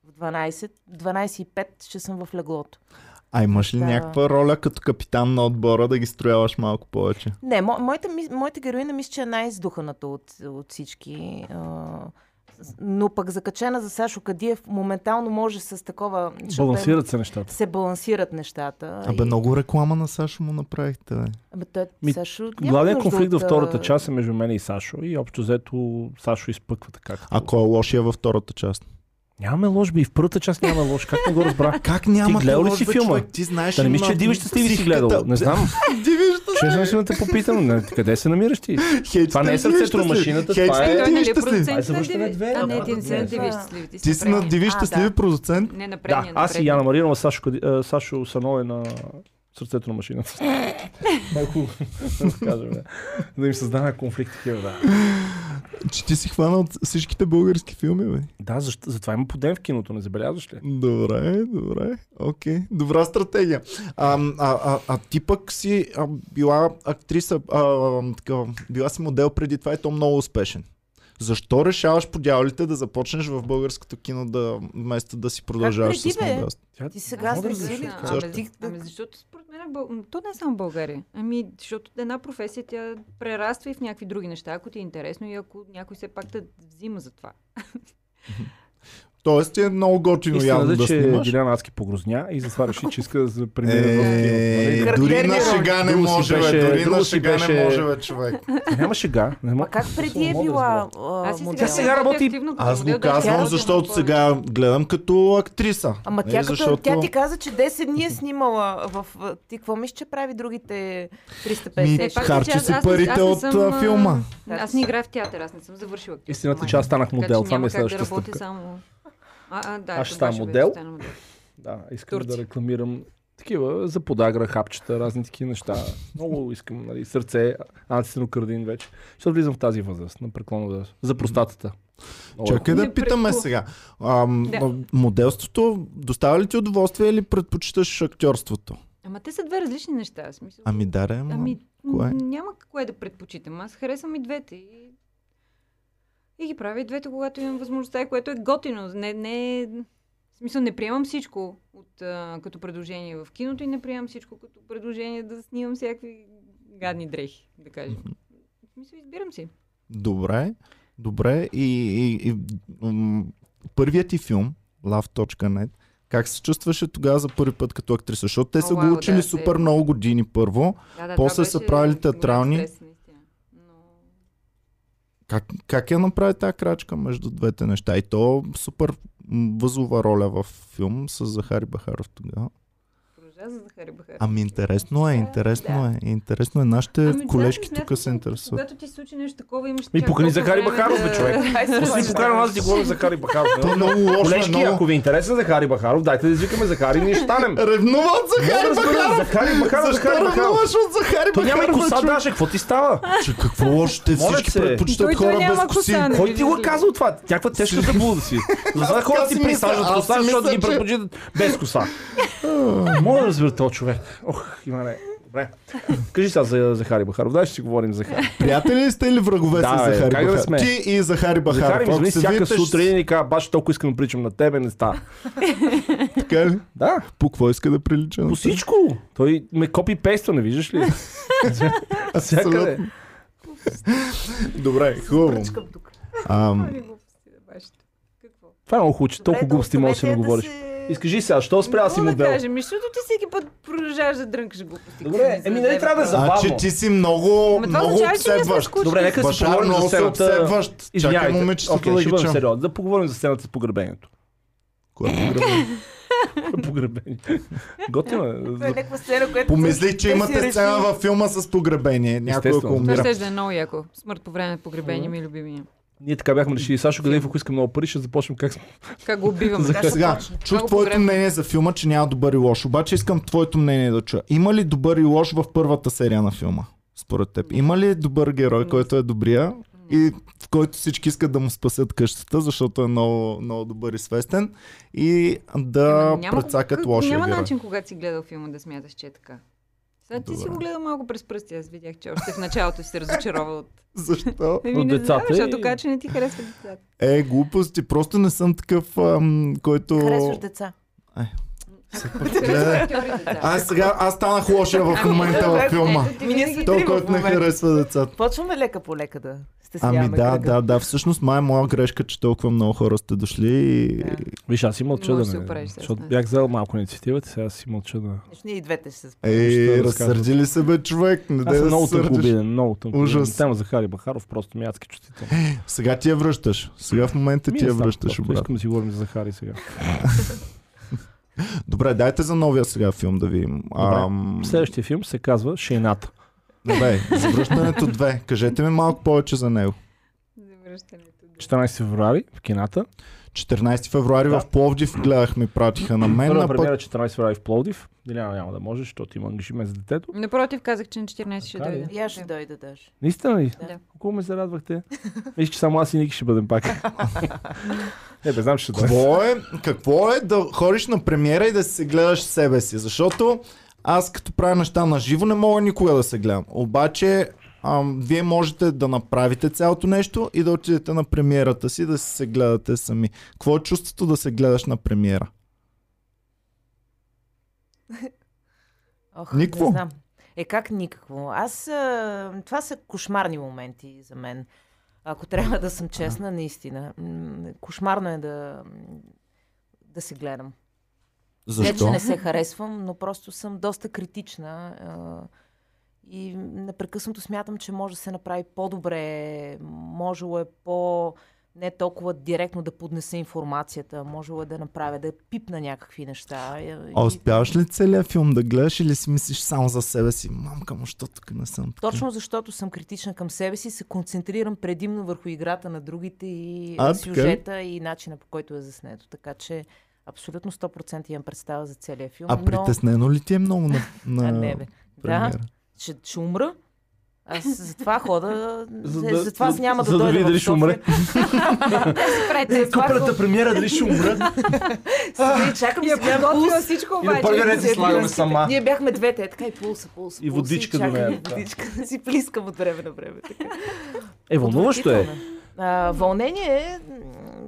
в 12, 12 и 5 ще съм в леглото. А имаш ли Да. някаква роля като капитан на отбора да ги строяваш малко повече? Не, мо, моята, моята героина мисля, че е най-издуханата от, от всички. Но пък закачена за Сашо Кадиев, моментално може с такова... Балансират се нещата. се балансират нещата. Абе, и- много реклама на Сашо му направихте. Бе. Абе, той, Ми, Сашо, Главният конфликт от, във втората а, част е между мен и Сашо и общо взето Сашо изпъква така. като- А кой е лошия във втората част? Нямаме лош, би и в първата част нямаме лош. Как не го разбра? Как няма гледал ли лош, си филма? Човек? Ти знаеш, Да не мисля, че Диви щастливи си психиката. гледал. Не знам. Дивиш Честно си да те попитам. Къде се намираш ти? Това не е сърцето на машината, това е- Ти нали Ай, завършваме две. А, не, ти не си на Да. Диви щастливи. Ти, Ти си на Диви А, щастливи да. продуцент. Не, на Да, предния. на аз и. Яна Маринова, Сашо, Кади- а, Сашо Сано е на сърцето на машината. Малко да кажем, да. да им създава конфликт такива, да. Че ти си хванал всичките български филми, бе. Да, защо, затова има подем в киното, не забелязваш ли? Добре, добре. Окей. Добра стратегия. А, а, а, а ти пък си а, била актриса, а, а, така, била си модел преди това и то много успешен. Защо решаваш по дяволите да започнеш в българското кино да, вместо да си продължаваш преди, с? Тя... Ти сега да сме разбера. сили. Ами, Защо? защото според мен, е бъл... то не е само България. Ами, защото една професия тя прераства и в някакви други неща, ако ти е интересно и ако някой все пак те взима за това. Тоест ти е много готино явно Истината, да че снимаш. Диляна Адски погрозня и затова реши, че иска да се премине в Е, кино. нали? дори на шега не може, беше- бе. Дори на шега беше- не може, бе, човек. Няма шега. Мога. как преди е била а, Аз модел? Тя сега работи- Аз го казвам, защото сега гледам като актриса. Ама тя, като, защото- тя ти каза, че 10 дни е снимала в... в- Ти какво мислиш, че прави другите 350? Ми, Е, харчи си парите аз не от, а, филма. а, Аз не играя в театър, аз не съм завършила. Истината, че аз станах модел. че Това ми няма е как да следващата стъпка. А, а, да, Аз ще стана беше модел. да стана модел. Да, искам Турция. да рекламирам такива за подагра, хапчета, разни такива неща. Много искам, нали, сърце, антисенокардин вече. Ще влизам в тази възраст, на преклонна възраст. За простатата. Е Чакай да Не питаме предпо- сега. Ам, Да. а, Моделството доставя ли ти удоволствие или предпочиташ актьорството? Ама те са две различни неща. в Смисъл, Ами да, ама... ами кое? няма кое да предпочитам. Аз харесвам и двете. И, и ги правя и двете, когато имам възможността, което е готино. Не, не. В смисъл, не приемам всичко от, а, като предложение в киното и не приемам всичко като предложение да снимам всякакви гадни дрехи, да кажем. В смисъл, избирам си. Добре, добре. И, и, и м- първият ти филм, Love.net, как се чувстваше тогава за първи път като актриса? Защото те са го вау, учили да, супер те- много години първо. Да, да, После са правили театрални. стрес, наистина. Но... Как, как я направи тази крачка между двете неща? И то супер м, възлова роля в филм с Захари Бахаров тогава. Да, за Захари Бахар. Ами интересно е, интересно е. Интересно е. Нашите Ами, колежки да, тук се интересуват. Когато ти се случи нещо такова, имаш... Ми чак покани Захари Бахаров, бе, човек. Не си покарам аз да ти говоря за Хари Бахаров. То е много лошо, е Колежки, ако ви е интересен за Хари Бахаров, дайте да извикаме Захари и ние станем. Ревнува от Захари да Бахаров! Захари Бахаров, Захари Бахаров. ревнуваш от Захари Той няма и Бахаров? коса? Даше, какво ти става? Че какво лошо? Те Моля всички предпочитат хора без коси. коса, не? Кой ти го е казал това? Някаква тежка заблуда си. За хората си присаждат аз коса, защото ги предпочитат без коса. Мога да разбера този човек. Ох, Иване. Добре. Кажи сега за Захари Бахаров. Дай ще си говорим за Захари. Приятели ли сте или врагове Да, с бе, Захари как да Бахаров? сме? Ти и Захари Бахаров. Захари ми звъни всяка сутрин и казва, баш толкова искам да приличам на тебе, не става. Така ли? Да, По какво иска да прилича на по всичко. Той ме копи пейства, не виждаш ли? Всякъде. Добре, хубаво. Ам, глупости да баща. Какво? Това е много хубаво, че толкова глупости можеш да оставете говориш. се- Изкажи сега, що спря да си модел? да кажем, защото ти всеки път продължаваш да дрънкаш глупости. Добре, ми еми, нали трябва да въпрос. забавно. Значи ти си много, Ама това много обсебващ. Добре, нека си Башар поговорим за сцената. обсебващ. Чакай момичето Окей, да ще ги бъдем сериозни. Да поговорим за сцената с погребението. Кое е погребение? Погребение. Готино е. Е някаква сцена, която... Помислих, че те си имате сцена във филма с погребение. Някой ако Естествено. Това умира. ще да е много яко. Смърт по време на погребение ми е любимия. Ние така бяхме решили. Сашо Гадеев, ако иска много пари, ще започнем как. Как го убиваме. За- ще Сега, чух Много твоето мнение за филма, че няма добър и лош. Обаче искам твоето мнение да чуя. Има ли добър и лош в първата серия на филма? Според теб. Има ли добър герой, който е добрия и в който всички искат да му спасят къщата, защото е много, много добър и свестен и да Ама няма- прецакат как- лошия Няма герой? начин, когато си гледал филма, да смяташ, че е така. Сега ти си Добре. го гледал малко през пръсти. Аз видях, че още в началото си се разочарова от... Защо? Еми, От не децата знам, защото така, че не ти харесва децата. Е, глупости. Просто не съм такъв, ам, който... Харесваш деца. Гледай. Аз сега, аз станах лошия в момента във филма. Той, който не харесва децата. Почваме лека по лека да стесняваме Ами да, кръга. да, да. Всъщност май е моя грешка, че толкова много хора сте дошли и... Да. Виж, аз си мълча да сега, Защото бях взел малко инициативата, сега си мълча да. Значи Ние и двете ще се. Ей, разсърди ли се бе човек? Не Аз съм много тънкобиден, много тънкобиден. Ужас. Тема за Хари Бахаров, просто ми е адски чувствително. Сега ти я връщаш. Сега в момента ти я връщаш обратно. Искам да си говорим за Захари сега. Добре, дайте за новия сега филм да видим. Ам... Следващия филм се казва Шейната. Добре, завръщането 2. Кажете ми малко повече за него. Завръщането. 14 февруари в кината. 14 февруари Да. в Пловдив гледах ми пратиха на мен. Първа А премиера пък 14 февруари в Пловдив. Диляна няма да може, защото има ангажимент с детето. Напротив, казах, че на 14 ще Така ли? дойде. И аз ще дойда даже. Наистина ли? Да. Колко ме зарадвахте? Виж, че само аз и Ники ще бъдем пак. Не, бе, знам, че ще какво е, какво е да ходиш на премиера и да се гледаш себе си? Защото аз като правя неща на живо не мога никога да се гледам. Обаче ам, вие можете да направите цялото нещо и да отидете на премиерата си да се гледате сами. Какво е чувството да се гледаш на премиера? Ох, Никво? Не знам. Е, как никакво? Аз... А, това са кошмарни моменти за мен. Ако трябва да съм честна, наистина. Кошмарно е да, да се гледам. Не, Защо? че не се харесвам, но просто съм доста критична. А, и непрекъснато смятам, че може да се направи по-добре. Можело е по... Не толкова директно да поднеса информацията. Можело е да направя, да пипна някакви неща. А успяваш ли целият филм да гледаш или си мислиш само за себе си? Мамка му, що тук не съм така? Точно защото съм критична към себе си, се концентрирам предимно върху играта на другите и А, а, така сюжета и начина по който е заснето. Така че абсолютно 100% имам представа за целия филм. А но... притеснено ли ти е много на, на А, не, бе. Да, премиера? Ще, ще умра. Аз затова хода. За За, да- затова аз за- няма да за да дойда в дали ще умре. Спрете, това Куплената премиера дали ще умра? Седи, чакам И е си гледам подготвила пулс. всичко И на обаче. първия ред си Седи, слагаме сама. Ние бяхме двете, е, така и пулса, пулса. И водичка до нея, и да. Водичка, си плискам от време на време. Е, вълнуващо е. А, вълнение е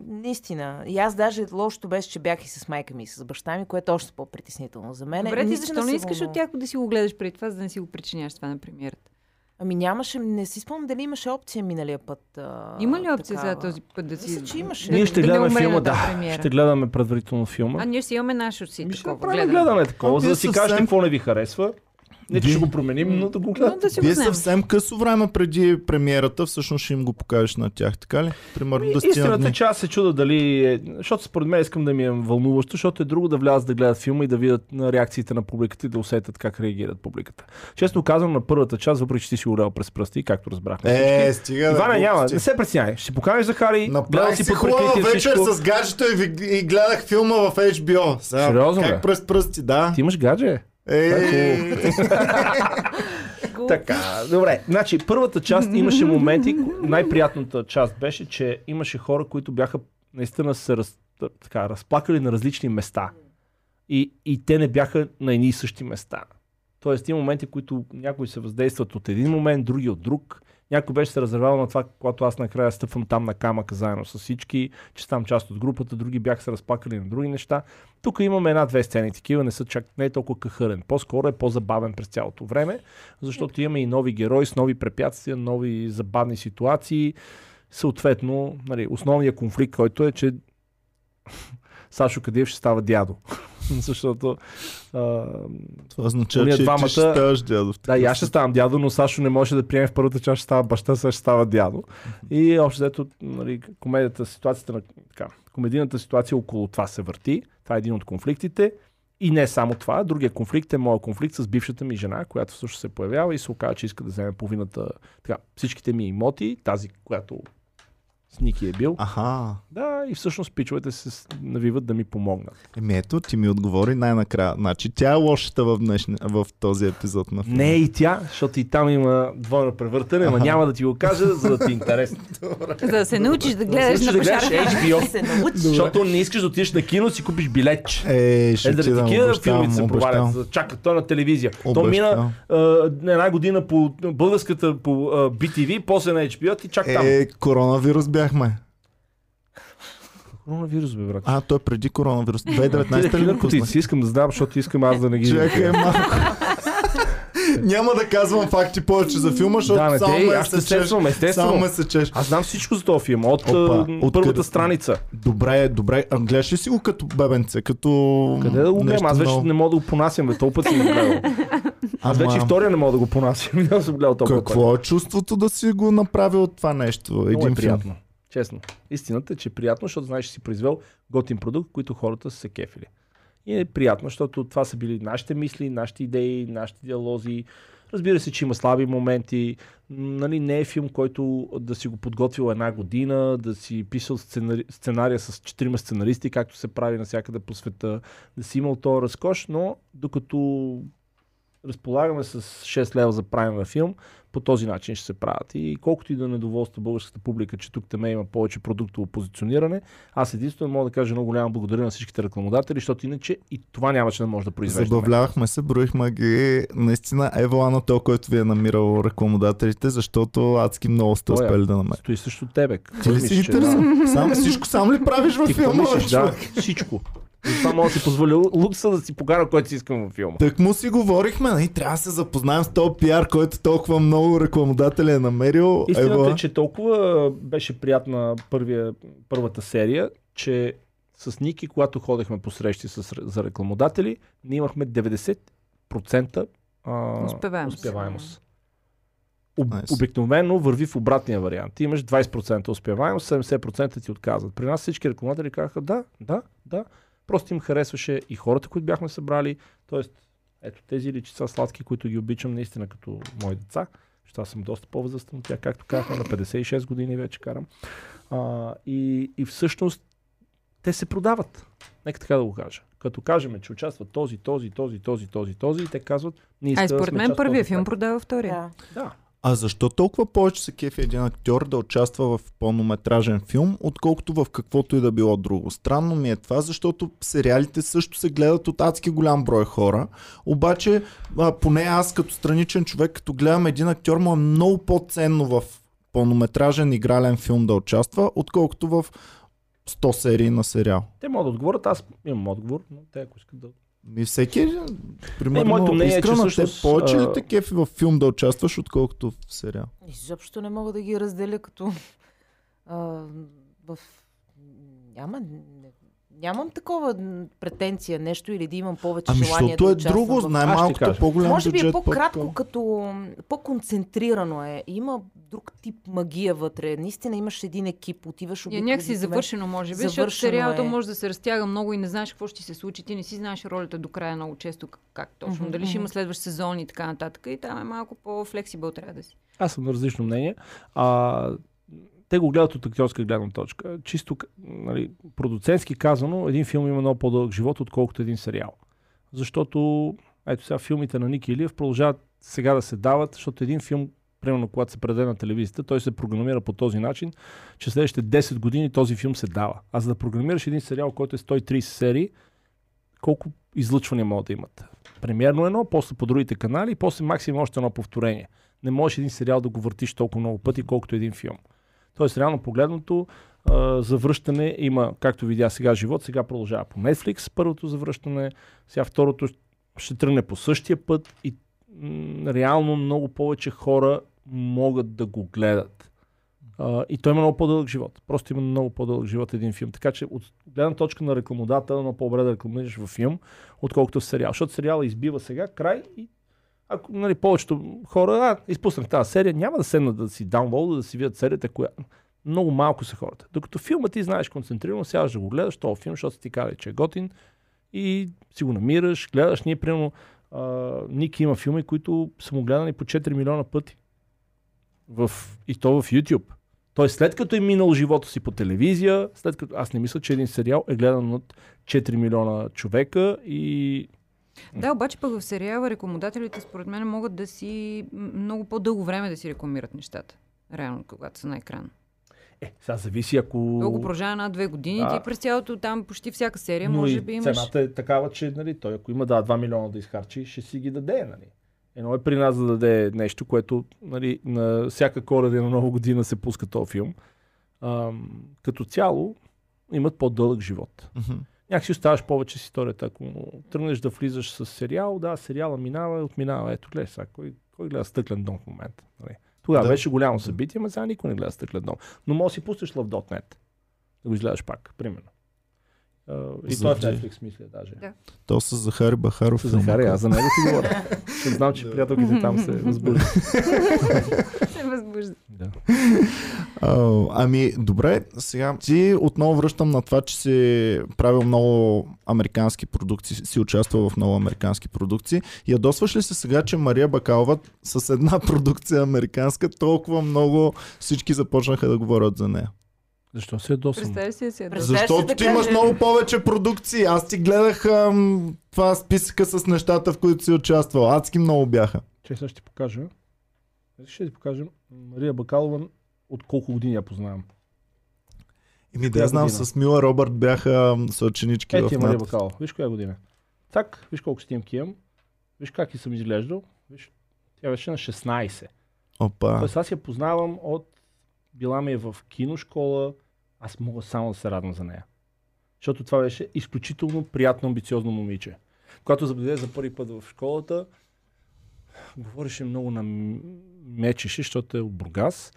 наистина. И аз даже лошото беше, че бях и с майка ми, и с баща ми, което е още по-притеснително за мен. Добре, ти Наистина защо не искаш от тях да си го гледаш преди това, за да не си го причиняваш това на премиерата? Ами нямаше, не си спомням дали имаше опция миналия път. А, Има ли опция такава. сега този път да си... Мисля, че имаше. Ние ще да гледаме филма, да. премиера? Ще гледаме предварително филма. А ние си имаме наше си Ми ще такова направим гледане. гледане такова, за да си кажете какво не ви харесва. Не, че ще го променим, но да го гледат. да си го Вие знаем. съвсем късо време преди премиерата, всъщност ще им го покажеш на тях, така ли? Примерно да стигнат Истината е, че аз се чуда дали е, защото според мен искам да ми е вълнуващо, защото е друго да влязат да гледат филма и да видят на реакциите на публиката и да усетят как реагират публиката. Честно казвам, на първата част, въпреки че ти си урел през пръсти, както разбрахме. Е, всички, стига. Иване, да, няма, не се притесняй. Ще си поканеш Захари, Направих си си хубава вечер всичко. с гаджето и, и гледах филма в HBO. Сега, Сериозно, бе? Как през пръсти, да. Ти имаш гадже. Е, Така, добре. Значи, първата част имаше моменти, най-приятната част беше, че имаше хора, които бяха наистина се раз, така, разплакали на различни места. И, и те не бяха на едни и същи места. Тоест, има моменти, които някои се въздействат от един момент, други от друг. Някой беше се разървал на това, когато аз накрая стъпвам там на камъка заедно с всички, че ставам част от групата, други бяха се разплакали на други неща. Тук имаме една-две сцени такива, не са чак, не е толкова кахърен. По-скоро е по-забавен през цялото време, защото имаме и нови герои с нови препятствия, нови забавни ситуации. Съответно, нали, основният конфликт, който е, че Сашо Кадиев ще става дядо. Защото а, това означава, че двамата- ти ще ставаш дядо. да, и аз ще ставам дядо, но Сашо не може да приеме в първата част, ще става баща, сега ще става дядо. И общо взето, нали, комедията, ситуацията на така, комедийната ситуация около това се върти. Това е един от конфликтите. И не само това, другия конфликт е моят конфликт с бившата ми жена, която също се появява и се оказа, че иска да вземе половината, така, всичките ми имоти, тази, която с Ники е бил. Аха. Да, и всъщност пичовете се навиват да ми помогнат. Еми ето, ти ми отговори най-накрая. Значи тя е лошата в, днешни, в този епизод на филма. Не и тя, защото и там има двойно превъртане, ама Аха. няма да ти го кажа, за да ти е интересно. За да се научиш да гледаш Искаш на да гледаш. HBO, защото не искаш да отидеш на кино, си купиш билетче. Е, ще Е, ти заради да такива филми се провалят, чакат то на телевизия. То Обещавам. мина а, една година по българската по BTV, после на HBO и чак там. Е, коронавирус бяхме. Коронавирус, бе, брат. А, той е преди коронавирус. Ти 2019 да ли наркотици, искам да знам, защото искам аз да не ги Чакай малко. Няма да казвам факти повече за филма, защото Да, не, само те, ме аз се сещам, Само естествено. ме се чеш. Аз знам всичко за този филм, от, Опа, от първата къде- страница. Добре, добре. А гледаш ли си го като бебенце? Като... Къде да го гледам? Аз вече много- не мога да го понасям, бе, толкова път съм го гледал. Аз вече втория не мога да го понасям, не съм гледал толкова. Какво е чувството да си го направил това нещо? Много Един е филм. Честно. Истината е, че е приятно, защото знаеш, че си произвел готин продукт, който хората са се кефили. И е приятно, защото това са били нашите мисли, нашите идеи, нашите диалози. Разбира се, че има слаби моменти. Нали, не е филм, който да си го подготвил една година, да си писал сценари... сценария с четирима сценаристи, както се прави навсякъде по света, да си имал този разкош, но докато разполагаме с 6 лева за правене на филм, по този начин ще се правят. И колкото и да недоволства българската публика, че тук теме има повече продуктово позициониране, аз единствено мога да кажа много голямо благодаря на всичките рекламодатели, защото иначе и това нямаше да може да произвеждаме. Забавлявахме се, броихме ги. Наистина Евала на то, който ви е намирал рекламодателите, защото адски много сте е. успели да намерите. Стои също тебе. Ти ли си интересен? Сам, всичко сам ли правиш в Ти какво филма? Да, човек? Всичко. Това мога да си позволя лукса да си покана, който си искам във филма. Так му си говорихме, нали, трябва да се запознаем с този пиар, който толкова много рекламодатели е намерил. Истината Ева. е, че толкова беше приятна първия, първата серия, че с Ники, когато ходехме по срещи с, за рекламодатели, ние имахме 90% а, Успеваемост. успеваемост. Об, Nice. Обикновено върви в обратния вариант. Ти имаш 20% успеваемост, 70% ти отказват. При нас всички рекламодатели казаха да, да, да. Просто им харесваше и хората, които бяхме събрали. Тоест, ето тези личица сладки, които ги обичам наистина като мои деца. Защото аз съм доста по-възрастен от тях, както казахме, на 56 години вече карам. А, и, и всъщност те се продават. Нека така да го кажа. Като кажем, че участват този, този, този, този, този, този, и те казват, ние А според мен част от първия този филм продава втория. Да. Да. А защо толкова повече се кефи един актьор да участва в пълнометражен филм, отколкото в каквото и да било друго? Странно ми е това, защото сериалите също се гледат от адски голям брой хора. Обаче, а, поне аз като страничен човек, като гледам един актьор, му е много по-ценно в пълнометражен игрален филм да участва, отколкото в 100 серии на сериал. Те могат да отговорят, аз имам отговор, но те ако искат да... Ми всеки, примерно, моето мнение е, че Искрена, всъщност, те повече ли те кефи в филм да участваш, отколкото в сериал? Изобщо не мога да ги разделя като... А, в... Няма... Не, нямам такова претенция нещо или да имам повече Ами, желание защото да е участвам друго, най-малкото по-голям Може би е по-кратко, пък, като по-концентрирано е. Има друг тип магия вътре. Наистина имаш един екип, отиваш е обикновено- някакси завършено, може би, защото Завършено сериалът е. може да се разтяга много и не знаеш какво ще ти се случи. Ти не си знаеш ролята до края много често, как, как точно. Мгм, Дали ще има следващ сезон и така нататък. И там е малко по-флексибъл трябва да си. Аз съм на различно мнение. А, те го гледат от актьорска гледна точка. Чисто нали, продуцентски казано, един филм има много по-дълъг живот, отколкото един сериал. Защото, ето сега, филмите на Ники Илиев продължават сега да се дават, защото един филм, примерно когато се предаде на телевизията, той се програмира по този начин, че следващите 10 години този филм се дава. А за да програмираш един сериал, който е 130 серии, колко излъчвания могат да имат? Премиерно едно, после по другите канали после максимум още едно повторение не можеш един сериал да го въртиш толкова много пъти, колкото един филм. Тоест, реално погледнато, а, завръщане има, както видя сега живот, сега продължава по Netflix първото завръщане, сега второто ще тръгне по същия път и реално много повече хора могат да го гледат. И той има много по-дълъг живот. Просто има много по-дълъг живот един филм. Така че от гледна точка на рекламодател, много по-добре да рекламираш във филм, отколкото в сериал. Защото сериала избива сега край и ако нали, повечето хора, а, изпуснах тази серия, няма да седнат да си даунлоуда, да си видят серията, коя... Много малко са хората. Докато филма ти знаеш концентрирано, сядаш да го гледаш този филм, защото ти казали, че е готин и си го намираш, гледаш. Ние, примерно, Ники има филми, които са му гледани по 4 милиона пъти. В, и то в YouTube. Тоест, след като е минал живота си по телевизия, след като аз не мисля, че един сериал е гледан от 4 милиона човека и Да, обаче пък в сериала рекламодателите според мен могат да си много по-дълго време да си рекламират нещата. Реално, когато са на екран. е, сега зависи ако... Дълго продължава над две години. Да. Ти през цялото там почти всяка серия, Но може би имаш... цената е такава, че нали, той ако има да, 2 милиона да изхарчи, ще си ги даде. Нали. Едно е при нас да даде нещо, което нали, на всяка коледа на нова година се пуска този филм. Ам, като цяло имат по-дълъг живот. Мгм. Някак си оставаш повече с историята. Ако тръгнеш да влизаш с сериал, да, сериала минава отминава. Ето, гледай сега, кой, кой гледа Стъклен дом в момента? Нали? Тогава Да. беше голямо събитие, но сега никой не гледа Стъклен дом. Но може да си пуснеш Love.net. Да го изгледаш пак, примерно. А, и той е в Netflix, мисля, даже. Да. То с Захари Бахаров. Захаря, който- аз за него ти говоря. Ще знам, че приятелките там се възбуждат. се възбужда. Да. А, ами, добре, сега ти отново връщам на това, че си правил много американски продукции, си участвал в много американски продукции. Ядосваш ли се сега, че Мария Бакалова с една продукция американска толкова много всички започнаха да говорят за нея? Защо се ядосвам? Представя си да си ядосваш. Представяш Защото ти имаш много повече продукции. Аз ти гледах ам, това списъка с нещата, в които си участвал. Адски много бяха. Че сега ще ти покажа. Ще ти покажа Мария Бакалова от колко години я познавам. Еми да я знам, година? с Мила Робърт бяха съученички Ето в е Мария. Бакалова. Виж коя година. Так, виж колко снимки имам. Виж как и съм изглеждал. Виж, тя беше на 16. Опа. Тоест аз я познавам от... Била ми е в киношкола. Аз мога само да се радвам за нея. Защото това беше изключително приятно, амбициозно момиче. Когато забледе за първи път в школата, говореше много на мечеше, защото е от Бургас.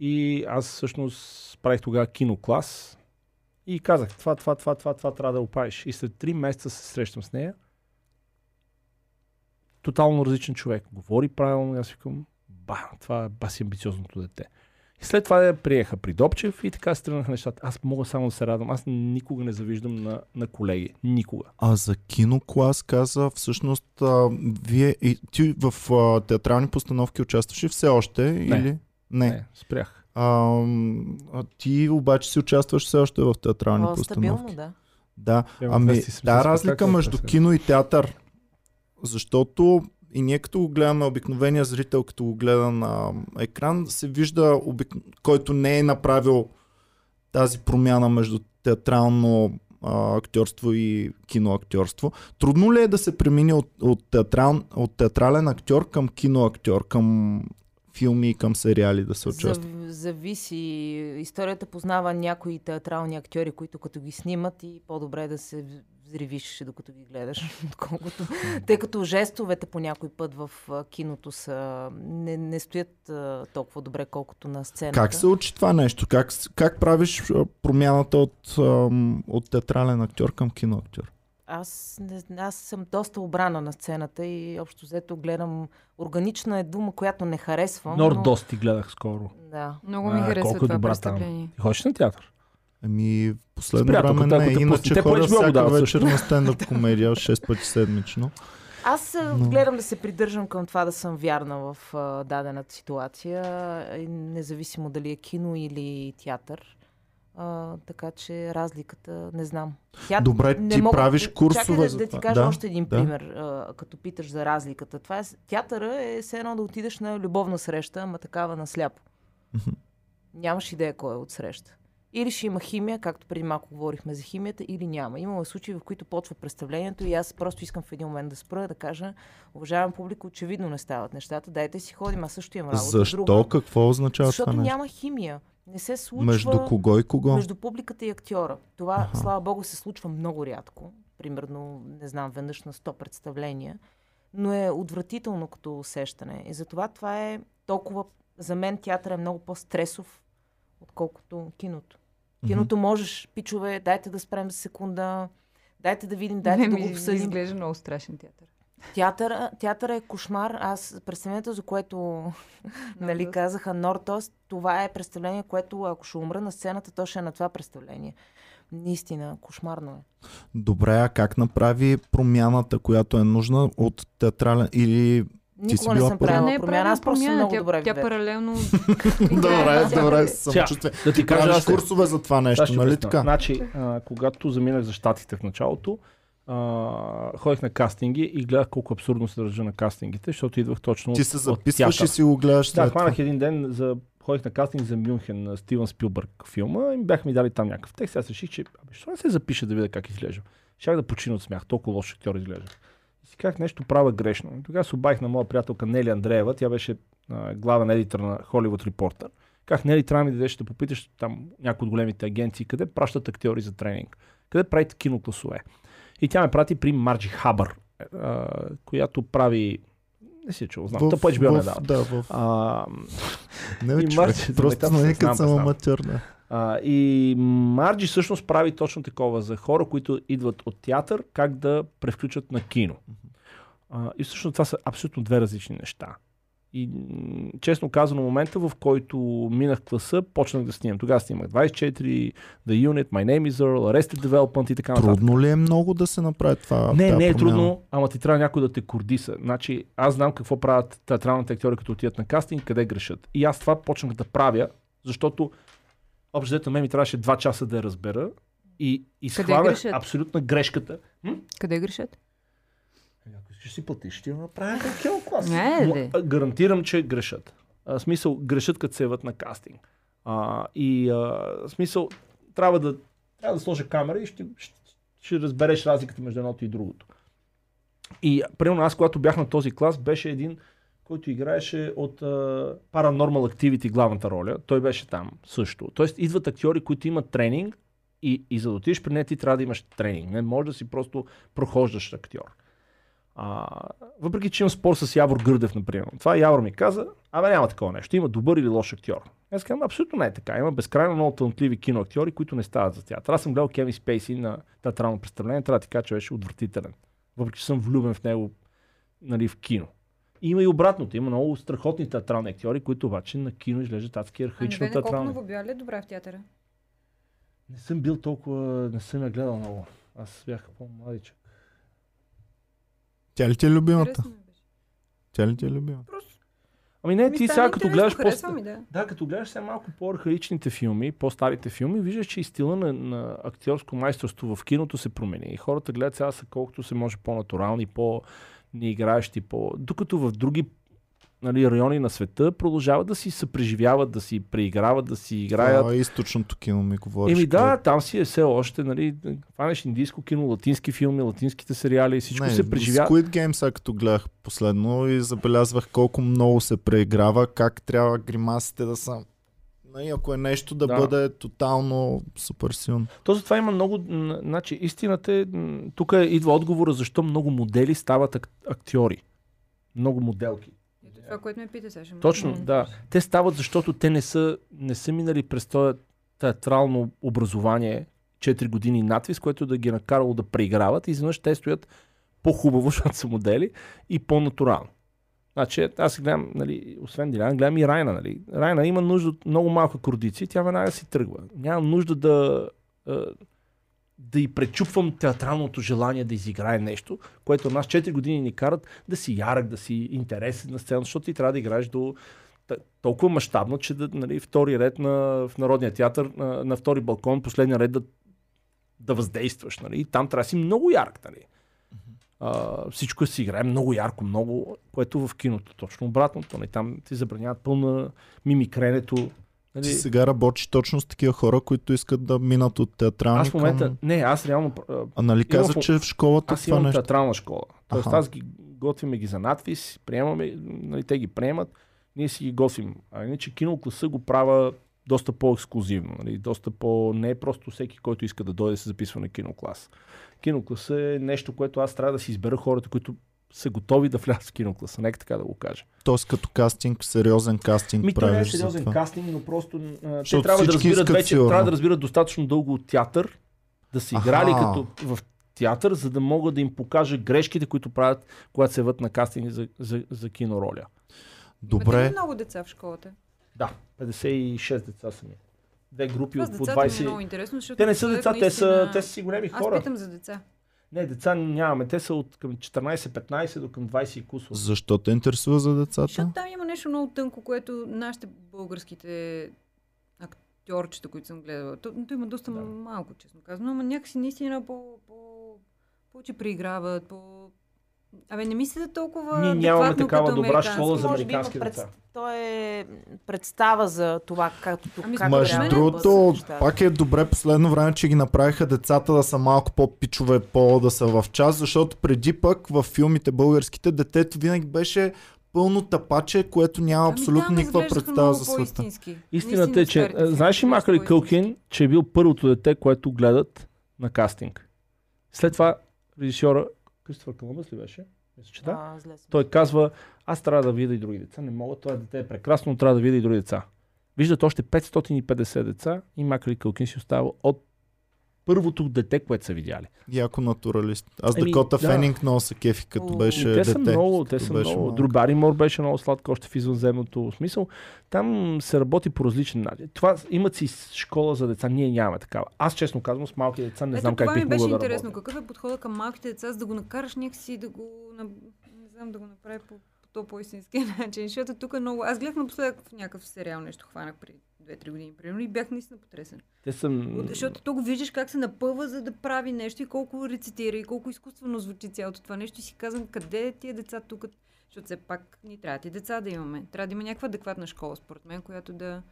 И аз всъщност правих тогава киноклас и казах, това, това, това, това, това трябва да опаеш. И след три месеца се срещам с нея. Тотално различен човек. Говори правилно аз викам, ба, това е баси амбициозното дете. И след това я приеха при Добчев и така се тръгнаха нещата. Аз мога само да се радвам. Аз никога не завиждам на, на колеги. Никога. А за киноклас каза, всъщност, а, вие, и, ти в а, театрални постановки участваш ли все още? Не. Или? Не. Не, спрях. А, а, ти обаче си участваш все още в театрални О, постановки. стабилно, да. Да, ами 270 да, разлика между кино и театър. Защото и ние като го гледаме, обикновения зрител, като го гледа на екран, се вижда, обик... който не е направил тази промяна между театрално а, актьорство и киноактьорство. Трудно ли е да се премине от, от, театрал, от театрален актьор към киноактьор, към филми и към сериали да се участва? Зав, зависи. Историята познава някои театрални актьори, които като ги снимат и по-добре да се взривиш, докато ги гледаш. Отколкото... Тъй като жестовете по някой път в киното са, не, не стоят а, толкова добре, колкото на сцената. Как се учи това нещо? Как, как правиш промяната от, от театрален актьор към киноактьор? Аз, не, аз съм доста обрана на сцената и общо взето гледам. Органична е дума, която не харесвам. но... Нордост ти гледах скоро. Да. Много ми А, харесва е това добра представление. Ти ходиш на театър? Ами, в последно С приятелката, време не. Иначе. Те го всяка дават вечер на стендъп комедия 6 пъти седмично. Аз а, Но- гледам да се придържам към това да съм вярна в а, дадената ситуация, независимо дали е кино или театър. А, така че разликата не знам. Тя, Добре, не ти мога- правиш курсове Чакай да, за да ти кажа Да, още един да. пример, а, като питаш за разликата. Това е, театъра е все едно да отидеш на любовна среща, ама такава на сляпо. Мгм. Нямаш идея кой е от среща. Или ще има химия, както преди малко говорихме за химията, или няма. Имало случаи, в които почва представлението и аз просто искам в един момент да спра, да кажа, уважаемам публика, очевидно не стават нещата, дайте си ходим, аз също имам работа. Защо? Друга, Какво означава защото това няма химия. Не се случва Между кого и кого? между публиката и актьора. Това, Аха. слава богу, се случва много рядко. Примерно, не знам, веднъж на 100 представления. Но е отвратително като усещане. И затова това е толкова... За мен театър е много по-стресов, отколкото киното. Киното можеш, пичове, дайте да спрем за секунда, дайте да видим, дайте Не, да ми го обсъдим. изглежда много страшен театър. Театър, театър е кошмар. Аз представлението, за което нали, казаха Нортост, това е представление, което ако ще умра на сцената, то ще е на това представление. Наистина, кошмарно е. Добре, а как направи промяната, която е нужна от театрален или... Никога не съм правила не е промяна. Аз просто съм промяна, много тя, добре тя паралелно... добре, добре, Сега, самочувствие. да ти кажа, аз курсове за това нещо, нали така? Значи, когато заминах за щатите в началото, а, ходех на кастинги и гледах колко абсурдно се държа на кастингите, защото идвах точно Ти се записваш и си го гледаш Да, хванах един ден, за, ходих на кастинг за Мюнхен на Стивън Спилбърг филма и ми бяха ми дали там някакъв текст. Аз реших, че абе, що не се запиша да видя как изглежда. Щях да почина от смях, толкова лош актьор изглежда. И си казах нещо правя грешно. И тогава се обадих на моя приятелка Нели Андреева, тя беше а, главен едитор на Холивуд Репортер. Казах, Нели, трябва ми да да попиташ там някои от големите агенции, къде пращат актьори за тренинг, къде правите кинокласове. И тя ме прати при Марджи Хабър, а, която прави не си е чул, знам. Та по HBO не в- дава. Да, в... А, Не, и човек, просто да, нали знам, като съм знам. А, и Марджи всъщност прави точно такова за хора, които идват от театър, как да превключат на кино. А, и всъщност това са абсолютно две различни неща. И честно казано, момента в който минах класа, почнах да снимам. Тогава снимах 24, The Unit, My Name is Earl, Arrested Development и така нататък. Трудно ли е много да се направи това? Не, не е промяна? трудно, ама ти трябва някой да те кордиса. Значи, аз знам какво правят театралните актьори, като отидат на кастинг, къде грешат. И аз това почнах да правя, защото общо взето мен ми трябваше два часа да я разбера и, и схванах грешат? абсолютна грешката. М? Къде грешат? Ами, Ако искаш си платиш, ще направя кино клас. Не, Гарантирам, че грешат. А, смисъл, грешат като се яват на кастинг. А, и а, смисъл, трябва да, трябва да сложа камера и ще, ще, ще разбереш разликата между едното и другото. И примерно аз, когато бях на този клас, беше един, който играеше от uh, Paranormal Activity главната роля. Той беше там също. Тоест идват актьори, които имат тренинг и, и за да отидеш при нея ти трябва да имаш тренинг. Не може да си просто прохождаш актьор. А, въпреки, че имам спор с Явор Гърдев, например. Това Явор ми каза, абе няма такова нещо. Има добър или лош актьор. Аз казвам, абсолютно не е така. Има безкрайно много талантливи киноактьори, които не стават за театър. Аз съм гледал Кеви Спейси на театрално представление, трябва да ти кажа, че беше отвратителен. Въпреки, че съм влюбен в него нали, в кино. Има и обратното. Има много страхотни театрални актьори, които обаче на кино изглеждат адски архаично театрални. новобял е добра в театъра. Не съм бил толкова, не съм я гледал много. Аз бях по-младичък. Тя ли ти е любимата? Интересно ми беше. Тя ли ти е любимата? Ами не, Ми ти сега като гледаш по ми, да. Да, като гледаш сега малко по-архаичните филми, по-старите филми, виждаш, че и стила на, на актьорско майсторство в киното се промени. И хората гледат сега са колкото се може по-натурални, по-неиграещи, по... докато в други нали, райони на света продължават да си съпреживяват, да си преиграват, да си играят. А, източното кино ми говориш. Еми да, там си е все още, нали, фанеш индийско кино, латински филми, латинските сериали, всичко не, се преживява. Squid Game сега като гледах последно и забелязвах колко много се преиграва, как трябва гримасите да са Нали, ако е нещо да, Да. бъде тотално супер силно. То затова има много... Значи, истината е... Тук идва отговора защо много модели стават ак- актьори. Много моделки. Това, което ме пита сега. Точно, да. Те стават, защото те не са, не са минали през това театрално образование 4 години надвис, което да ги е накарало да преиграват и изведнъж те стоят по-хубаво, защото са модели и по-натурално. Значи, аз гледам, нали, освен Дилян, гледам и Райна. Нали. Райна има нужда от много малка коордиция, тя веднага си тръгва. Нямам нужда да, да и пречупвам театралното желание да изиграе нещо, което нас 4 години ни карат да си ярък, да си интересен на сцена, защото ти трябва да играеш до толкова мащабно, че да, нали, втори ред на, в Народния театър, на, на втори балкон, последния ред да, да въздействаш. Нали? И там трябва да си много ярък. Нали? А, всичко си играе много ярко, много, което в киното точно обратното. Нали? Там ти забраняват пълна мимикренето. Нали? Ти сега работиш точно с такива хора, които искат да минат от театрални Аз в момента, към... не, аз реално, а, нали каза, че в школата аз това имам нещо... театрална школа. Тоест Аха. аз ги готвиме ги за надпис, приемаме, нали, те ги приемат, ние си ги готвим. А иначе кинокласа го правя доста по-ексклюзивно. Нали? Доста по... Не е просто всеки, който иска да дойде да се записва на киноклас. Кинокласа е нещо, което аз трябва да си избера хората, които са готови да влязат в кинокласа. Нека така да го кажа. Тоест като кастинг, сериозен кастинг Ми, той не е правиш за сериозен това. кастинг, но просто те трябва да разбират вече, сигурно. трябва да разбират достатъчно дълго от театър, да са Аха. играли като в театър, за да мога да им покажа грешките, които правят, когато се въд на кастинги за, за, за кинороля. Добре, много деца в школата? Да, 56 деца са ми. Две групи Това с от по децата ми е 20. много интересно, защото... Те не са деца, те са, те са си големи Аз хора. питам за деца. Не, деца нямаме. Те са от към 14-15 до към 20 и кусор. защо те интересува за децата? Защото там има нещо много тънко, което нашите българските актьорчета, които съм гледала, то, то има доста Да. малко, честно казвам, ама някакси наистина по, по, повече преиграват, по... Абе, не мисля толкова Ние нямаме такава добра школа за американски пред... деца. То е представа за това, както тук. Ами, как Между е да другото, нещата. пак е добре последно време, че ги направиха децата да са малко по-пичове, по да са в час, защото преди пък в филмите българските детето винаги беше пълно тапаче, което няма Ами, абсолютно там никаква представа за света. Истината е, че знаеш ли Макали. Кълкин, че е бил първото дете, което гледат на кастинг. След това режисьора, Кристофър Колумбус ли беше? Мисля, че да. А, зле съм. Той казва, аз трябва да видя и други деца. Не мога, това дете е прекрасно, но трябва да видя и други деца. Виждат още 550 деца и Макали Кълкин си остава от първото дете, което са видяли. Яко натуралист. Аз Еми, Дакота да. Фенинг много се кефи, като беше те дете. са много, те са беше много. малък. Дру Баримор беше много сладко още в извънземното смисъл. Там се работи по различен начин. Това имат си школа за деца, ние нямаме такава. Аз честно казвам, с малки деца не Ето знам това как ми бих беше могъл да интересно. работя. Какъв е подходът към малките деца, за да го накараш някакси да го... Не знам, да го направи по то по-истински начин. Защото тук е много... Аз гледах напоследък в някакъв сериал нещо, хванах преди 2-3 години, примерно, и бях наистина потресен. Те са... м, Защото тук виждаш как се напъва, за да прави нещо и колко рецитира и колко изкуствено звучи цялото това нещо и си казвам, къде е тия деца тук? Защото все пак ни трябва и деца да имаме. Трябва да има някаква адекватна школа, според мен, която да...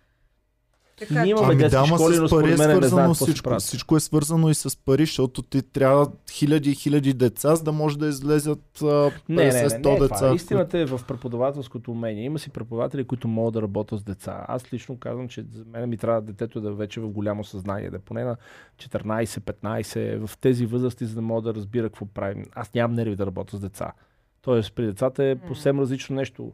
Така, Ние имаме Ами да, ама школи, с но пари е свързано всичко. Всичко е свързано и с пари, защото ти трябва хиляди и хиляди деца, за да може да излезат а, 50-100 Не, не, не, не, е това. деца. Истината е в преподавателското умение. Има си преподаватели, които могат да работят с деца. Аз лично казвам, че за мен ми трябва детето да е вече в голямо съзнание, да е поне на 14-15, в тези възрасти, за да мога да разбира какво правим. Аз нямам нерви да работя с деца. Тоест, при децата е съвсем различно нещо.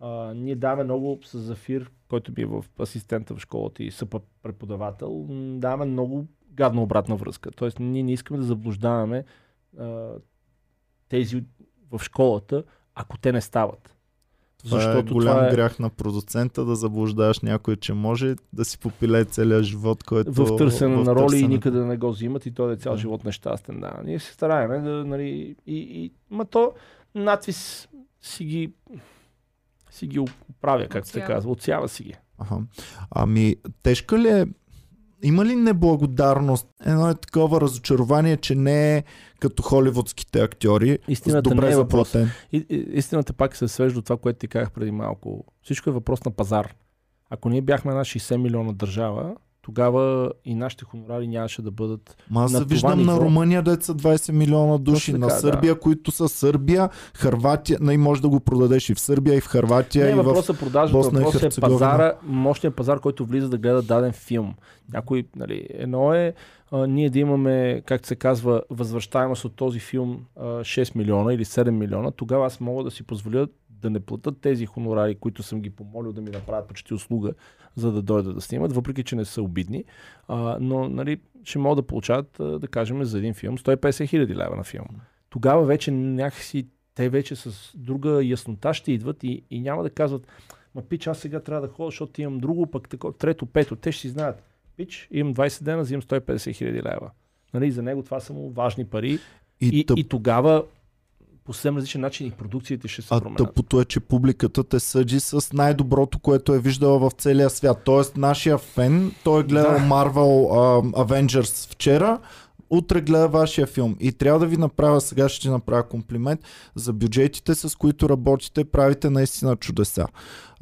А, ние даваме много с Зафир, който ми е в асистента в школата и съпа преподавател, даваме много гадна обратна връзка. Тоест, ние не искаме да заблуждаваме а, тези в школата, ако те не стават. Това е Защото голям това е грях на продуцента да заблуждаваш някой, че може да си попилее целия живот, който в търсене в на роли и търсенето. никъде не го взимат и той е цял Да. живот нещастен. Да. Ние се стараеме да, нали, и, и, ма то надвис си ги си ги оправя, както се казва. Отсява си ги. Аха. Ами, тежка ли е? Има ли неблагодарност? Едно е такова разочарование, че не е като холивудските актьори. Истината добре не е въпрос. И, и, истината пак се свежда до това, което ти казах преди малко. Всичко е въпрос на пазар. Ако ние бяхме една 60 милиона държава, тогава и нашите хонорари нямаше да бъдат Ма аз на се виждам на ниво. Румъния, деца 20 милиона души, Точно на така, Сърбия, които са Сърбия, Харватия, не може да го продадеш и в Сърбия, и в Харватия, Не, и в... въпросът е продажата, Босна и въпросът е Херцеговина. пазара, мощният пазар, който влиза да гледа даден филм. Някой, нали, едно е а, ние да имаме, както се казва, възвръщаемост от този филм а, 6 милиона или 7 милиона, тогава аз мога да си позволя да не платят тези хонорари, които съм ги помолил да ми направят почти услуга, за да дойдат да снимат, въпреки че не са обидни. А, но нали, ще могат да получават, да кажем, за един филм 150 хиляди лева на филм. Тогава вече някакси те вече с друга яснота ще идват и, и няма да казват, ма пич, аз сега трябва да ходя, защото имам друго, пък тако, трето, пето. Те ще си знаят, пич, имам 20 дена, взимам 150 хиляди лева. Нали, за него това са му важни пари и, и, тъп- и тогава по съвсем различен начин и продукциите ще се А променят. тъпото е, че публиката те съди с най-доброто, което е виждала в целия свят. Тоест, нашия фен, той е гледал Да. Marvel а, Avengers вчера, утре гледа вашия филм. И трябва да ви направя, сега ще ти направя комплимент, за бюджетите, с които работите, правите наистина чудеса.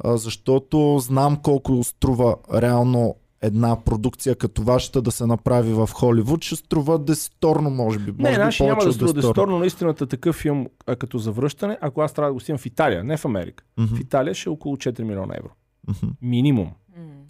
А, защото знам колко струва реално една продукция като вашата да се направи в Холивуд, ще струва десеторно, може би. Не, може би няма да струва десеторно. десеторно. Наистина такъв филм а като завръщане, ако аз трябва да го снимам в Италия, не в Америка. Мгм, В Италия ще е около 4 милиона евро. мгм. Минимум.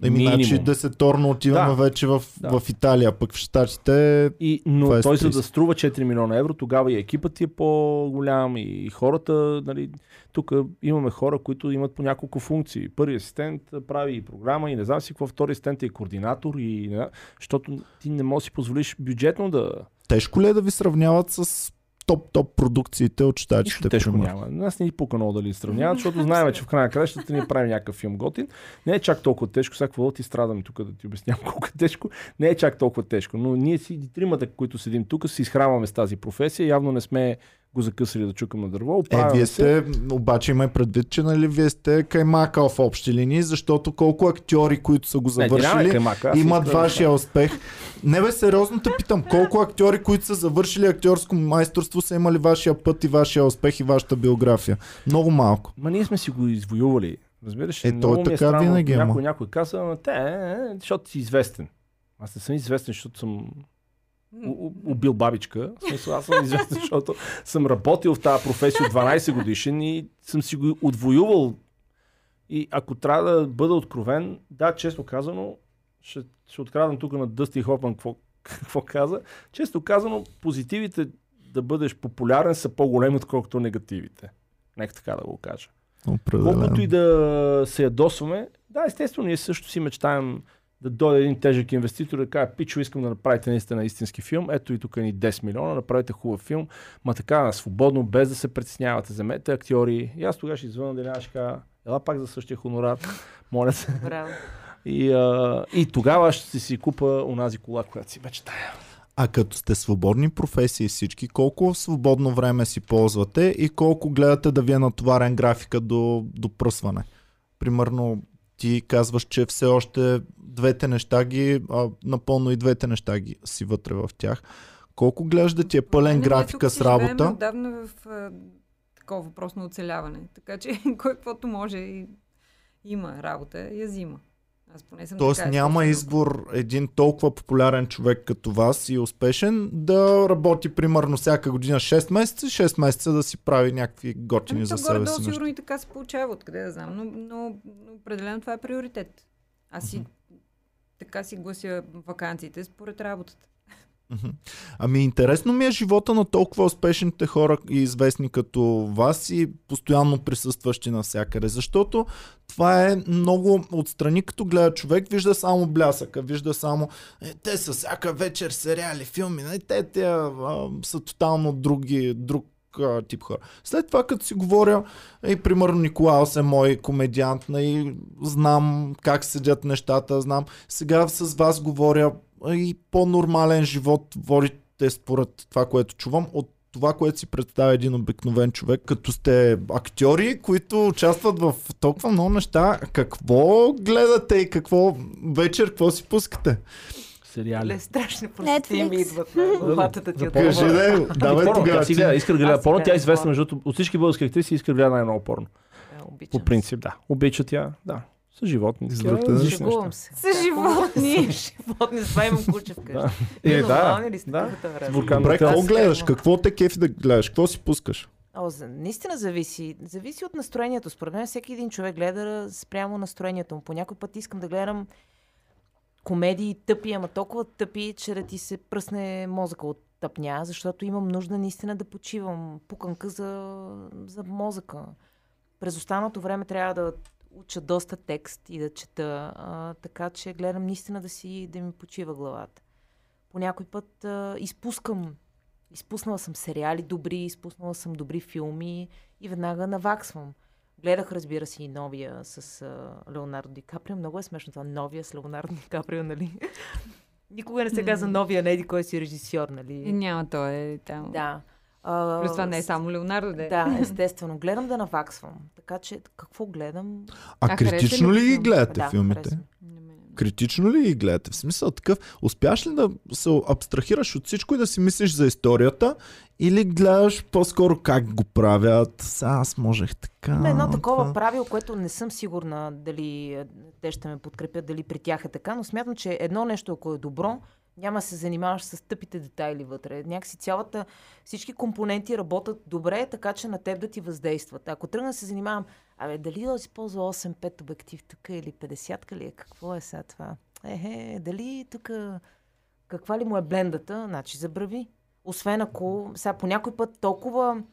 Еми, значи десеторно отиваме Да. вече в, Да. в Италия, пък в Штатите И, но 20-30. той за да струва 4 милиона евро, тогава и екипът ти е по-голям и хората, нали, тук имаме хора, които имат по няколко функции. Първи асистент прави и програма и не знам си какво, втори асистент е и координатор и не, защото ти не можеш да си позволиш бюджетно да... тежко ли е да ви сравняват с топ-топ продукциите от Нищо щатите? тежко примерно? няма. Нас не ни пука много дали сравняват, защото знаем, че в края на кращата ние правим някакъв филм готин. Не е чак толкова тежко, сега какво да ти страдам тук да ти обяснявам колко е тежко. Не е чак толкова тежко, но ние си и тримата, които седим тук, се изхранваме с тази професия. Явно не сме го закъсали да чукам на дърво. Е, оправяме вие се. сте, обаче има предвид, че нали, вие сте каймака в общи линии, защото колко актьори, които са го Не, нямаме завършили, кремака, аз имат да- вашия успех. Не бе, сериозно те питам, колко актьори, които са завършили актьорско майсторство, са имали вашия път и вашия успех и вашата биография? Много малко. Ма ние сме си го извоювали. Разбираш? Е, той е така странно, винаги, ама. някой, някой каза, «Ама те, е, е, защото си известен. Аз не съм известен, защото съм убил бабичка. В смисъл, аз съм известен, защото съм работил в тази професия от 12 годишен и съм си го отвоювал. И ако трябва да бъда откровен, да, честно казано, ще, ще открадам тук на Дъсти Хопман какво, какво каза. Често казано, позитивите да бъдеш популярен са по-големи, отколкото негативите. Нека така да го кажа. Колкото и да се ядосваме, да, естествено, ние също си мечтаем да дойде един тежък инвеститор и да каже, пичо, искам да направите наистина истински филм, ето и тук ни 10 милиона, направете хубав филм, ма така, свободно, без да се притеснявате, вземете актьори. И аз тогава ще извъна да ще кажа, ела пак за същия хонорар, моля се. Браво. И, а, и тогава ще си купа онази кола, която си мечтая. А като сте свободни професии всички, колко свободно време си ползвате и колко гледате да ви е натоварен графика до, до пръсване? Примерно ти казваш, че все още двете неща ги, а, напълно и двете неща ги си вътре в тях. Колко гледаш да ти е пълен Не, ние графика тук с работа? Отдавна в а, такова въпрос на оцеляване. Така че кой каквото може и има работа, я взима. Аз поне съм Тоест така няма естествено. избор един толкова популярен човек като вас и успешен да работи примерно всяка година 6 месеца, 6 месеца да си прави някакви готини Ами, за себе си сигурно и така се получава, откъде да знам, но, но, но определено това е приоритет. Аз си така си глася вакансиите според работата. Ами интересно ми е живота на толкова успешните хора и известни като вас и постоянно присъстващи навсякъде, защото това е много отстрани, като гледа човек, вижда само блясъка, вижда само е, те са всяка вечер сериали, филми, не, те, те а, са тотално други, друг тип хора. След това, като си говоря, и примерно Николаус е мой комедиант, и знам как седят нещата, знам. Сега с вас говоря и по-нормален живот водите според това, което чувам, от това, което си представя един обикновен човек, като сте актьори, които участват в толкова много неща, какво гледате и какво вечер, какво си пускате? Сериали. Ле, страшни прости ми идват на главата да ти. Кажи, да, давай порно, тогава. си ти. гледа, Искър гледа порно, тя е известна, защото от всички български актриси Искър гледа най-много порно. Обичам По принцип, да. Обича тя, да. С животни. Ли различни Шегувам се. С животни. С животни, с това имам куче вкъщи. Да. Е, да. нормални ли сте? да. Добре, какво гледаш? Какво те кефи да гледаш? Какво си пускаш? О, за, наистина зависи. Зависи от настроението. Според мен всеки един човек гледа спрямо настроението му. По някой път искам да гледам комедии тъпи, ама толкова тъпи, че да ти се пръсне мозъка от тъпня, защото имам нужда наистина да почивам. Пуканка за, за мозъка. През останалото време трябва да уча доста текст и да чета, а, така че гледам наистина да си да ми почива главата. По някой път а, изпускам Изпуснала съм сериали добри, изпуснала съм добри филми и веднага наваксвам. Гледах, разбира се, и новия с а, Леонардо Ди Каприо. Много е смешно това. Новия с Леонардо Ди Каприо, нали? Никога не се казва новия, не еди кой си режисьор, И нали? няма, той е там. Да. А, Плюс това не е само Леонардо, да е. Да, естествено. Гледам да наваксвам. Така че, какво гледам? А, А критично ли ги гледате да, филмите? Критично ли ги гледате? В смисъл такъв, успяш ли да се абстрахираш от всичко и да си мислиш за историята или гледаш по-скоро как го правят? Сега аз можех така. Има едно такова това. правило, което не съм сигурна дали е, те ще ме подкрепят, дали при тях е така, но смятам, че едно нещо, ако е добро, няма се занимаваш с тъпите детайли вътре. Някакси цялата, всички компоненти работят добре, така че на теб да ти въздействат. Ако тръгна се занимавам, абе, дали да използва 8-5 обектив тук или 50 ли е, какво е сега това? Ехе, дали тук, каква ли му е блендата, значи забрави. Освен ако, сега по някой път толкова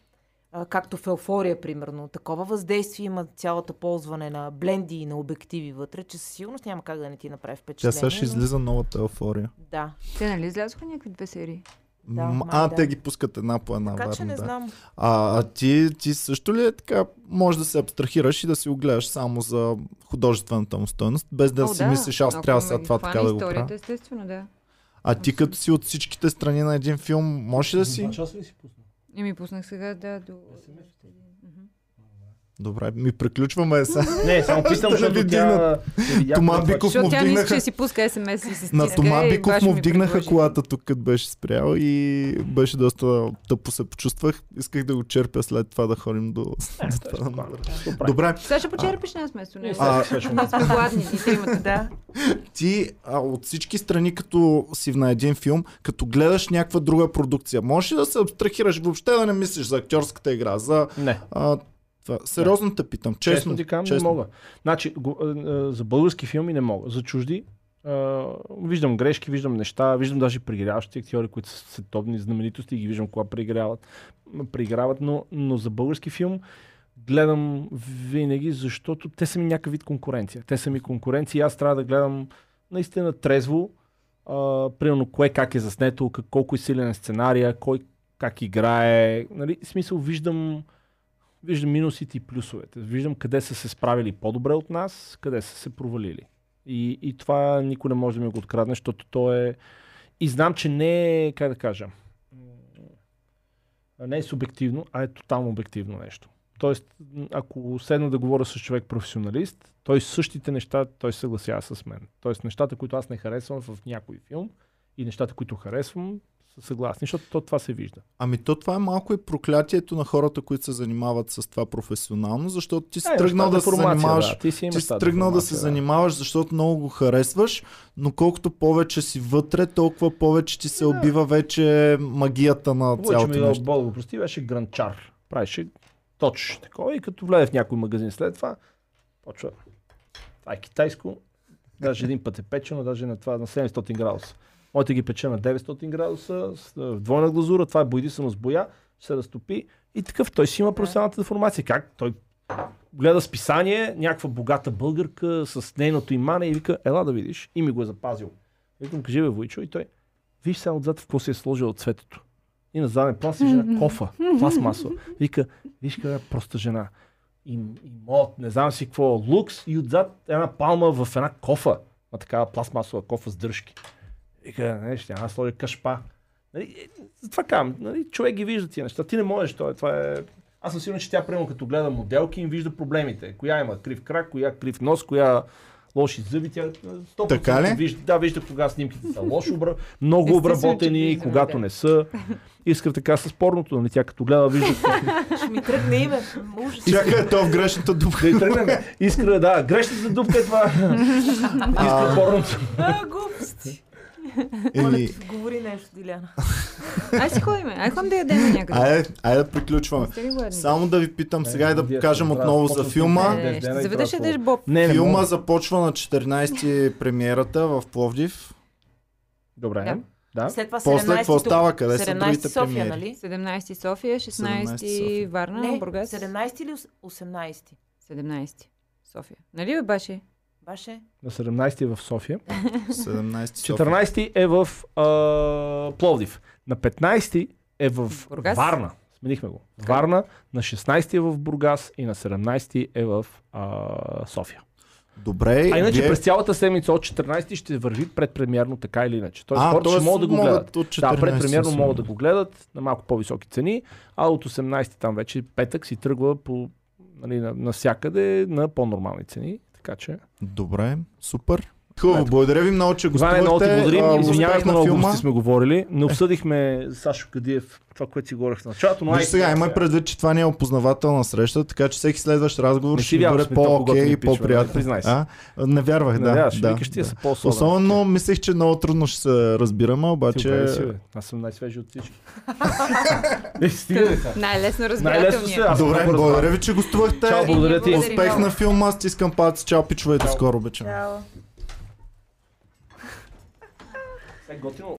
както в еуфория, примерно. Такова въздействие има цялото ползване на бленди и на обективи вътре, че със сигурност няма как да не ти направи Тя впечатление. сега ще излиза новата еуфория. Да, Те нали излязоха някакви две серии? Да, М, май а, да. те ги пускат една по една. така че верно, не да. знам. А, а ти, ти също ли е така, може да се абстрахираш и да си го гледаш само за художествената му стойност, без да О, си мислиш, аз Ако трябва сега това така да го историята, правя. естествено, да. А ти като си от всичките страни на един филм, можеш ли да си... Два часа ли си пусна? И ми пуснах сега, да, до... Добре, ми приключваме сега. Не, само не защото тя... не Тома Биков му тя вдигнаха... че си пуска смс и се На Тома и Биков му вдигнаха колата тук, като беше спрял и беше доста тъпо се почувствах. Исках да го черпя след това да ходим до... Е. Добре. Сега ще почерпиш нас вместо него. А- Сега ще Ние сме гладни и тримата. Да. ти а, от всички страни, като си на един филм, като гледаш някаква друга продукция, можеш ли да се абстрахираш въобще да не мислиш за актьорската игра, за... Това. Сериозно те питам, честно. Честно ти казвам, не мога. Значи, го, а, за български филми не мога. За чужди а, виждам грешки, виждам неща, виждам даже пригряващи актьори, които са световни знаменитости и ги виждам кога преиграват, преиграват но, но за български филм гледам винаги, защото те са ми някакъв вид конкуренция. Те са ми конкуренция и аз трябва да гледам наистина трезво, а, примерно кое как е заснето, как, колко е силен е сценария, кой как играе. Нали? В смисъл виждам виждам минусите и плюсовете. Виждам къде са се справили по-добре от нас, къде са се провалили. И, и това никой не може да ми го открадне, защото то е... И знам, че не е, как да кажа, не е субективно, а е тотално обективно нещо. Тоест, ако седна да говоря с човек професионалист, той същите неща, той съгласява с мен. Тоест, нещата, които аз не харесвам в някой филм и нещата, които харесвам, съгласни, защото то, това се вижда. Ами то това е малко и проклятието на хората, които се занимават с това професионално, защото ти си Е, тръгнал да се занимаваш Да, ти си, ти си тръгнал да се формация, занимаваш, защото много го харесваш, но колкото повече си вътре, толкова повече ти се Да. убива вече магията на Лъчо цялото ми нещо. Бог да го прости, беше гранчар. Правеше точ такова и като влезе в някой магазин след това, почва. Това е китайско. Даже един път е печено, даже на това на 700 градуса. Моите ги пече на 900 градуса, с в двойна глазура, това е бойди само с боя, ще се разтопи. И такъв той си има професионалната деформация. Как? Той гледа списание, някаква богата българка с нейното имане и вика, ела да видиш. И ми го е запазил. Викам, кажи бе, Войчо, и той, виж сега отзад в какво си е сложил от цветето. И на заден план си жена кофа, пластмасова. Вика, виж каква е проста жена. И, и мод, не знам си какво, лукс и отзад една палма в една кофа. Ма такава пластмасова кофа с дръжки. Вика, не, ще аз сложа кашпа. Нали, е, затова казвам, нали, човек ги вижда тия неща. Ти не можеш, това, е- това е... Аз съм сигурен, че тя, примерно, като гледа моделки, им вижда проблемите. Коя има крив крак, коя крив нос, коя лоши зъби, тя 100% Така ли? Вижда, да, вижда кога снимките са лошо, обра... много обработени, виждаме, когато не са. Искра така с порното, нали? Тя като гледа, вижда Ще ми тръгне име. Чакай, то в грешната дупка. да и тръгнем. Искра, да, грешната дупка е това. Искра порното. А, глупости. Моля Еми, ти, говори нещо, Диляна. Ай си ходиме. Ай ходим да ядем някъде. айде, айде да приключваме. Само да ви питам сега и да Вие кажем сте, отново за филма. Е, заведеш ядеш боб. Филма започва на 14 премиерата в Пловдив. Добре. Да. Да. След това После 17 какво тук. става? Къде са 17 другите София, премиери? нали? 17 София, 16 17 София. Варна, Не, Бургас. 17 или ос- 18? 17 София. Нали бе баше? Баше? На 17 е в София. 17 София. 14 е в а, Пловдив. На 15 е в Бургас? Варна. Сменихме го. Варна, на 16 е в Бургас и на 17 е в а, София. Добре, А иначе вие... през цялата седмица от 14 ще върви предпремиерно така или иначе. Тоест а, хората ще могат да го гледат. От Да, 14 предпремиерно са. могат да го гледат на малко по-високи цени, а от 18 там вече петък си тръгва по, нали, на, навсякъде на по-нормални цени. Така че. Добре, супер. Хубаво, благодаря ви много, че Иване, много ти гостувахте. благодарим. Извинявай, успех на много филма. глупости сме говорили. Не обсъдихме Сашо Кадиев, това, което си говорих в началото. Но Виж сега, имай предвид, че това не е опознавателна среща, така че всеки следващ разговор Не ще вярваш, бъде по-окей и пичове, по-приятен. признай се. А? Не вярвах, да. да, ще да, викаш, да. са по-особени. Особено мислех, че много трудно ще се разбираме, обаче... Си. Аз съм най-свежи от всички. Е? Най-лесно разбирателният. Аз Добре, благодаря ви, че гостувахте. Чао, благодаря ти. Благодарим Успех на филма, стискам палци. Чао, пичове, до Чао. скоро обичам. Чао. Е, готино.